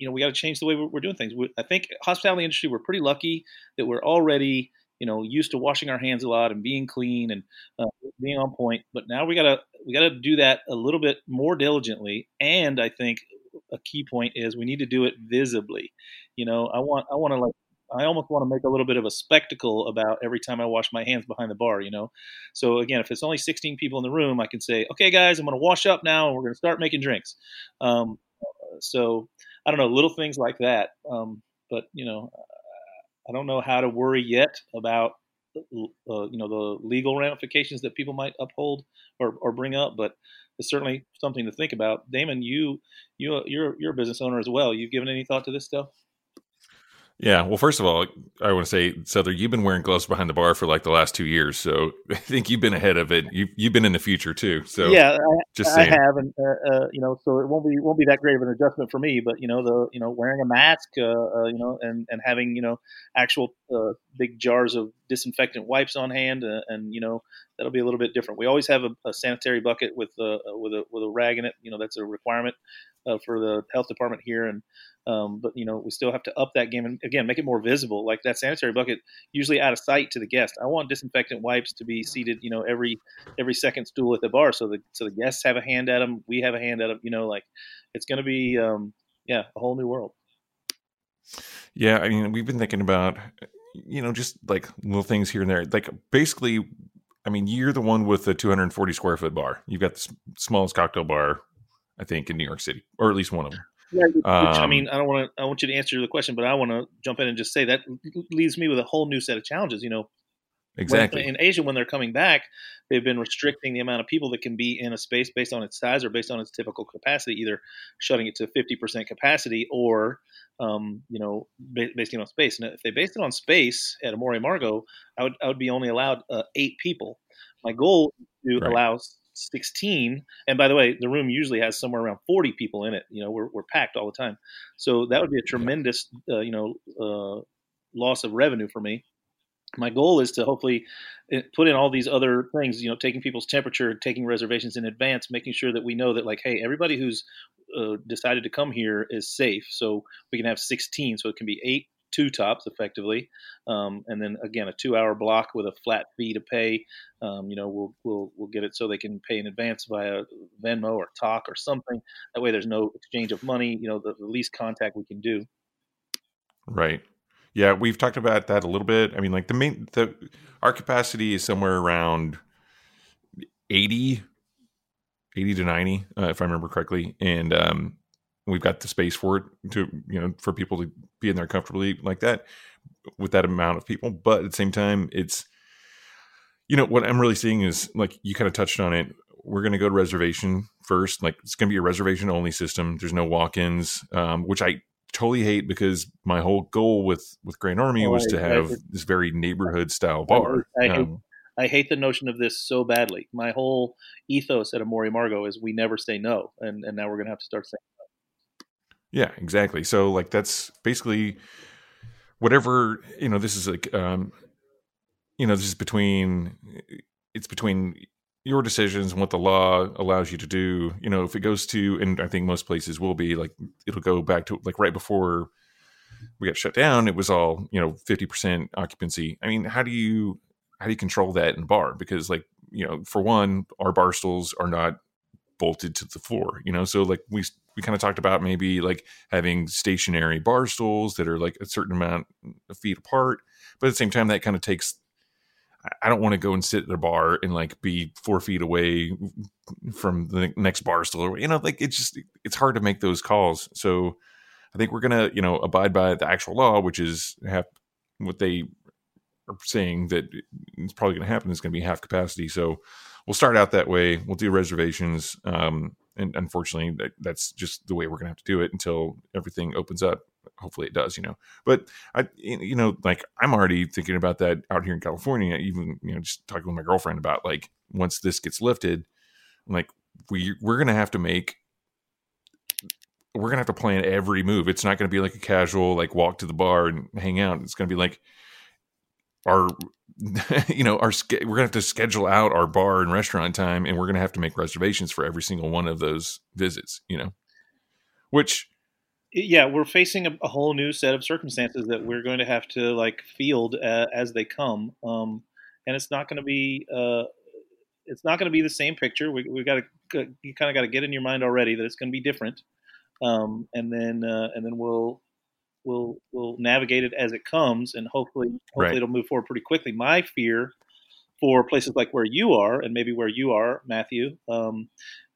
You know, we got to change the way we're doing things. I think hospitality industry, we're pretty lucky that we're already you know used to washing our hands a lot and being clean and uh, being on point but now we gotta we gotta do that a little bit more diligently and i think a key point is we need to do it visibly you know i want i want to like I almost want to make a little bit of a spectacle about every time I wash my hands behind the bar, you know. So again, if it's only 16 people in the room, I can say, "Okay, guys, I'm to wash up now, and we're to start making drinks." Um, so I don't know, little things like that. Um, but you know, I don't know how to worry yet about uh, you know the legal ramifications that people might uphold or, or bring up, but it's certainly something to think about. Damon, you you you're you're a business owner as well. You've given any thought to this stuff? Yeah, well, first of all, I want to say, Sother, you've been wearing gloves behind the bar for like the last two years, so (laughs) I think you've been ahead of it. You've you've been in the future too. So yeah, I, just saying. I have, and uh, uh, you know, so it won't be won't be that great of an adjustment for me. But you know, the you know wearing a mask, uh, uh you know, and and having you know actual uh, big jars of disinfectant wipes on hand, uh, and you know that'll be a little bit different. We always have a, a sanitary bucket with a with a with a rag in it. You know, that's a requirement for the health department here, and um, but you know, we still have to up that game and again make it more visible. Like that sanitary bucket, usually out of sight to the guest. I want disinfectant wipes to be seated, you know, every every second stool at the bar, so the so the guests have a hand at them, we have a hand at them. You know, like it's going to be, um, yeah, a whole new world. Yeah, I mean, we've been thinking about, you know, just like little things here and there. Like basically, I mean, you're the one with the 240 square foot bar. You've got the smallest cocktail bar, I think, in New York City, or at least one of them. Yeah, which, um, I mean, I don't want to. I want you to answer the question, but I want to jump in and just say that leaves me with a whole new set of challenges. You know, exactly when, in Asia when they're coming back, they've been restricting the amount of people that can be in a space based on its size or based on its typical capacity, either shutting it to fifty percent capacity or, um, you know, based on space. And if they based it on space at Amor y Amargo, I would I would be only allowed uh, eight people. My goal is to right. allow 16 and by the way the room usually has somewhere around 40 people in it you know we're, we're packed all the time. So that would be a tremendous uh, you know uh, loss of revenue for me. My goal is to hopefully eh, put in all these other things you know taking people's temperature taking reservations in advance making sure that we know that like hey everybody who's uh, decided to come here is safe. So we can have 16 so it can be eight two tops effectively, um, and then again a two-hour block with a flat fee to pay. Um, you know, we'll we'll we'll get it so they can pay in advance via Venmo or Tock or something. That way, there's no exchange of money. You know, the, the least contact we can do. Right. Yeah, we've talked about that a little bit. I mean, like the main the our capacity is somewhere around 80 80 to 90 uh, if i remember correctly and um we've got the space for it to you know for people to be in there comfortably like that with that amount of people. But at the same time it's you know what i'm really seeing is like you kind of touched on it. We're going to go to reservation first. Like it's going to be a reservation only system. There's no walk-ins um, which i totally hate because my whole goal with with grand army oh, was to have this very neighborhood style bar I, I, um, I hate the notion of this so badly. My whole ethos at Amor y Amargo is we never say no, and and now we're going to have to start saying yeah, exactly. So like that's basically whatever, you know, this is like um you know, this is between it's between your decisions and what the law allows you to do. You know, if it goes to and I think most places will be like it'll go back to like right before we got shut down, it was all, you know, 50% occupancy. I mean, how do you how do you control that in bar? Because like, you know, for one, our bar stools are not bolted to the floor, you know? So like we we kind of talked about maybe like having stationary bar stools that are like a certain amount of feet apart, but at the same time, that kind of takes. I don't want to go and sit at a bar and like be four feet away from the next bar stool. You know, like it's just it's hard to make those calls. So I think we're gonna you know abide by the actual law, which is have what they are saying that it's probably going to happen is going to be half capacity. So we'll start out that way. We'll do reservations. Um, and unfortunately that, that's just the way we're gonna have to do it until everything opens up hopefully it does you know but i you know like i'm already thinking about that out here in california even you know just talking with my girlfriend about like once this gets lifted like we we're gonna have to make we're gonna have to plan every move it's not gonna be like a casual like walk to the bar and hang out it's gonna be like our (laughs) you know our we're gonna have to schedule out our bar and restaurant time and we're gonna have to make reservations for every single one of those visits you know? Which yeah we're facing a, a whole new set of circumstances that we're going to have to like field uh, as they come um, and it's not going to be uh, it's not going to be the same picture. We, we got to you kind of got to get in your mind already that it's going to be different um, and then uh, and then we'll we'll we'll navigate it as it comes, and hopefully hopefully Right. it'll move forward pretty quickly. My fear for places like where you are, and maybe where you are, Matthew, um,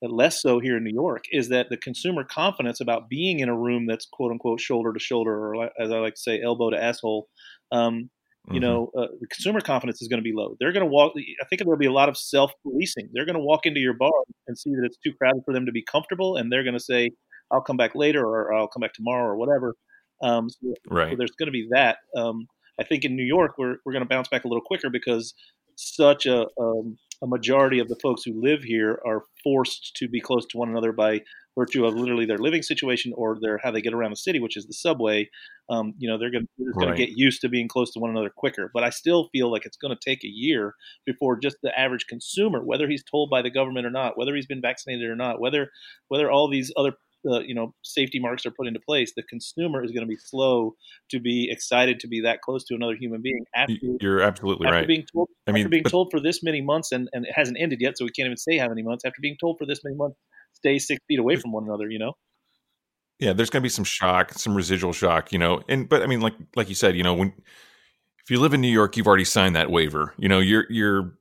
less so here in New York, is that the consumer confidence about being in a room that's quote unquote shoulder to shoulder, or as I like to say, elbow to asshole. Um, you Mhm. know, uh, the consumer confidence is going to be low. They're going to walk. I think there'll be a lot of self policing. They're going to walk into your bar and see that it's too crowded for them to be comfortable, and they're going to say, "I'll come back later," or "I'll come back tomorrow," or whatever. Um, so, so right. there's going to be that. Um, I think in New York, we're we're going to bounce back a little quicker because such a um, a majority of the folks who live here are forced to be close to one another by virtue of literally their living situation or their how they get around the city, which is the subway. Um, you know, they're going to get used to being close to one another quicker. But I still feel like it's going to take a year before just the average consumer, whether he's told by the government or not, whether he's been vaccinated or not, whether whether all these other uh, you know safety marks are put into place, the consumer is going to be slow to be excited to be that close to another human being after You're absolutely after right. being told I mean, after being but- told for this many months and, and it hasn't ended yet, so we can't even say how many months. After being told for this many months, stay six feet away from one another. You know, yeah there's going to be some shock some residual shock you know and but i mean like like you said you know when if you live in new york you've already signed that waiver you know you're you're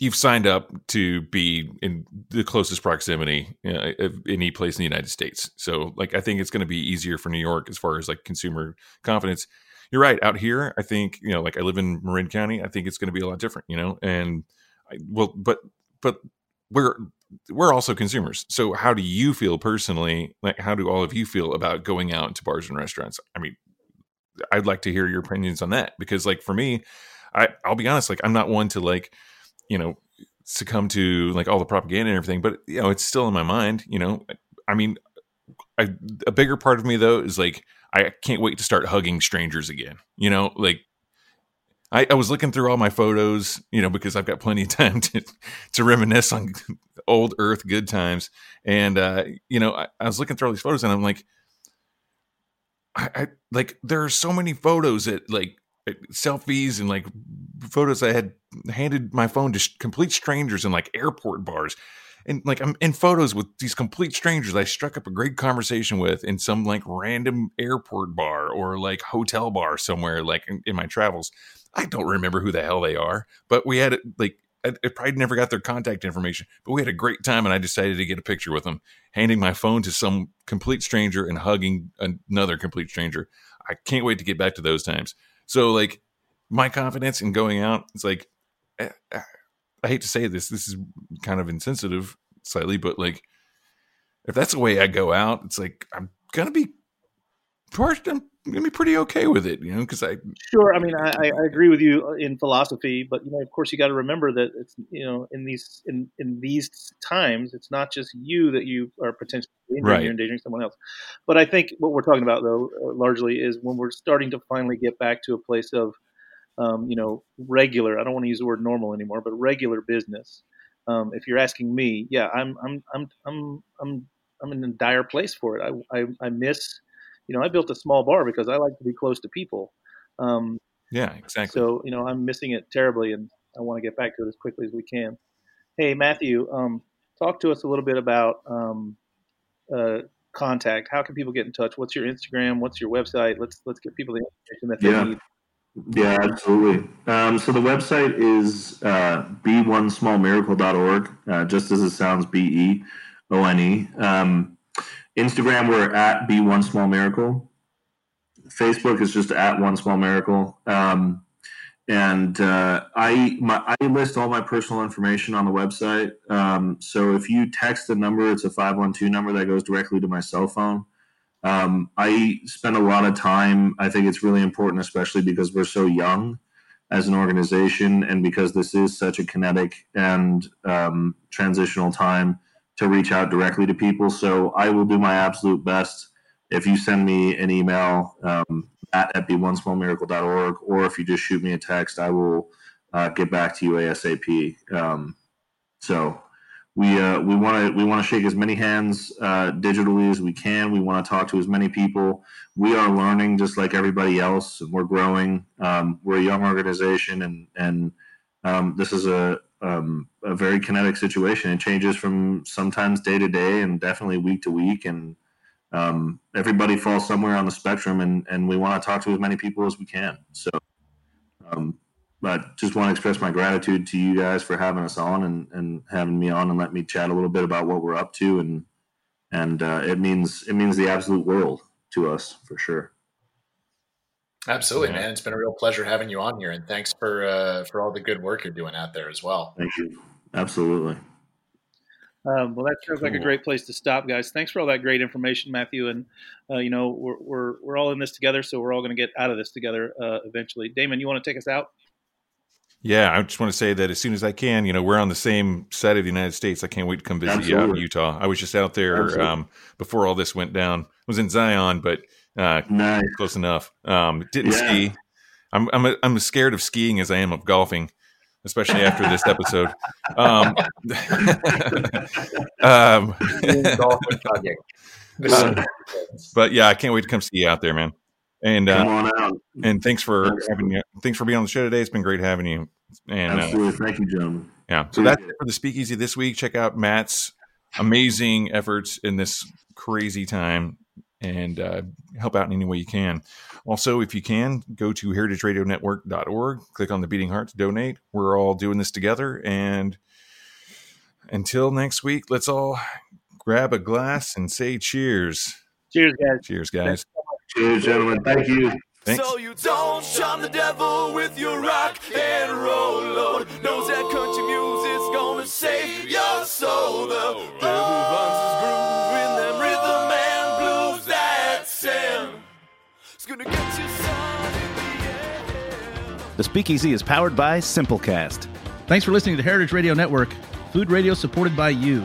you've signed up to be in the closest proximity you know, of any place in the united states so like i think it's going to be easier for new york as far as like consumer confidence you're right out here i think you know like i live in marin county i think it's going to be a lot different you know and I, well but but we're we're also consumers. So how do you feel personally? Like how do all of you feel about going out to bars and restaurants? I mean, I'd like to hear your opinions on that because like for me, I I'll be honest, like I'm not one to like, you know, succumb to like all the propaganda and everything, but you know, it's still in my mind, you know. I mean, I, a bigger part of me though is like I can't wait to start hugging strangers again. You know, like I, I was looking through all my photos, you know, because I've got plenty of (laughs) time to to reminisce on (laughs) old Earth good times. And uh, you know, I, I was looking through all these photos, and I'm like, I, I like there are so many photos that like uh, selfies and like photos I had handed my phone to complete strangers in like airport bars. And like I'm in photos with these complete strangers I struck up a great conversation with in some like random airport bar or like hotel bar somewhere like in, in my travels. I don't remember who the hell they are, but we had like I, I probably never got their contact information, but we had a great time and I decided to get a picture with them, handing my phone to some complete stranger and hugging another complete stranger. I can't wait to get back to those times. So like my confidence in going out, it's like Eh, eh, I hate to say this, this is kind of insensitive slightly, but like if that's the way I go out, it's like I'm gonna be part. I'm gonna be pretty okay with it, you know, because I Sure. I mean, I, I agree with you uh, in philosophy, but you know, of course, you got to remember that it's you know, in these in in these times, it's not just you that you are potentially endangering, Right. you're endangering someone else. But I think what we're talking about, though, uh, largely is when we're starting to finally get back to a place of, um, you know, regular. I don't want to use the word normal anymore, but regular business. Um, if you're asking me, yeah, I'm I'm I'm I'm I'm I'm in a dire place for it. I I, I miss. You know, I built a small bar because I like to be close to people. Um, yeah, exactly. so, you know, I'm missing it terribly, and I want to get back to it as quickly as we can. Hey, Matthew, um, talk to us a little bit about um, uh, contact. How can people get in touch? What's your Instagram? What's your website? Let's let's get people the information that they Yeah. need. Yeah, absolutely. Um, so the website is uh, b1smallmiracle.org, uh, just as it sounds, B E O N E. Um, Instagram, we're at b1smallmiracle. Facebook is just at one small miracle. Um, and uh, I my, I list all my personal information on the website. Um, so if you text the number, it's a five one two number that goes directly to my cell phone. Um, I spend a lot of time. I think it's really important, especially because we're so young as an organization, and because this is such a kinetic and um, transitional time to reach out directly to people. So I will do my absolute best. If you send me an email um, at, at b1smallmiracle.org, or if you just shoot me a text, I will uh, get back to you ASAP. Um, so we uh, we want to we want to shake as many hands uh, digitally as we can. We want to talk to as many people. We are learning just like everybody else, and we're growing. Um, we're a young organization, and and um, this is a um, a very kinetic situation. It changes from sometimes day to day, and definitely week to week. And um, everybody falls somewhere on the spectrum, and and we want to talk to as many people as we can. So, um, but just want to express my gratitude to you guys for having us on and and having me on and let me chat a little bit about what we're up to, and and uh, it means it means the absolute world to us for sure. Absolutely, Yeah. man. It's been a real pleasure having you on here, and thanks for uh, for all the good work you're doing out there as well. Thank you. Absolutely. Um, well, that sounds like a great place to stop, guys. Thanks for all that great information, Matthew. And uh, you know, we're, we're we're all in this together, so we're all going to get out of this together uh, eventually. Damon, you want to take us out? Yeah, I just want to say that as soon as I can, you know, we're on the same side of the United States. I can't wait to come visit you out in Utah. I was just out there um, before all this went down. I was in Zion, but uh, Nice. close enough. Um, didn't Yeah. ski. I'm I'm I'm as scared of skiing as I am of golfing, especially after this episode. Um, (laughs) um, (laughs) but yeah, I can't wait to come see you out there, man. And Come uh, on out. and thanks for Absolutely. having you. Thanks for being on the show today. It's been great having you. And uh, Absolutely. Thank you, gentlemen. yeah, so that's it for the speakeasy this week. Check out Matt's amazing efforts in this crazy time and uh, help out in any way you can. Also, if you can, go to heritageradionetwork.org, click on the beating heart to donate. We're all doing this together. And until next week, let's all grab a glass and say cheers. Cheers, guys. Cheers, guys. Cheers, gentlemen. Thank you. Thanks. So you don't shun the devil with your rock and roll, Lord. Knows that country music's gonna save your soul. The devil runs his groove in them rhythm and blues that sound. It's gonna get you son in the end. The Speakeasy is powered by Simplecast. Thanks for listening to Heritage Radio Network, food radio supported by you.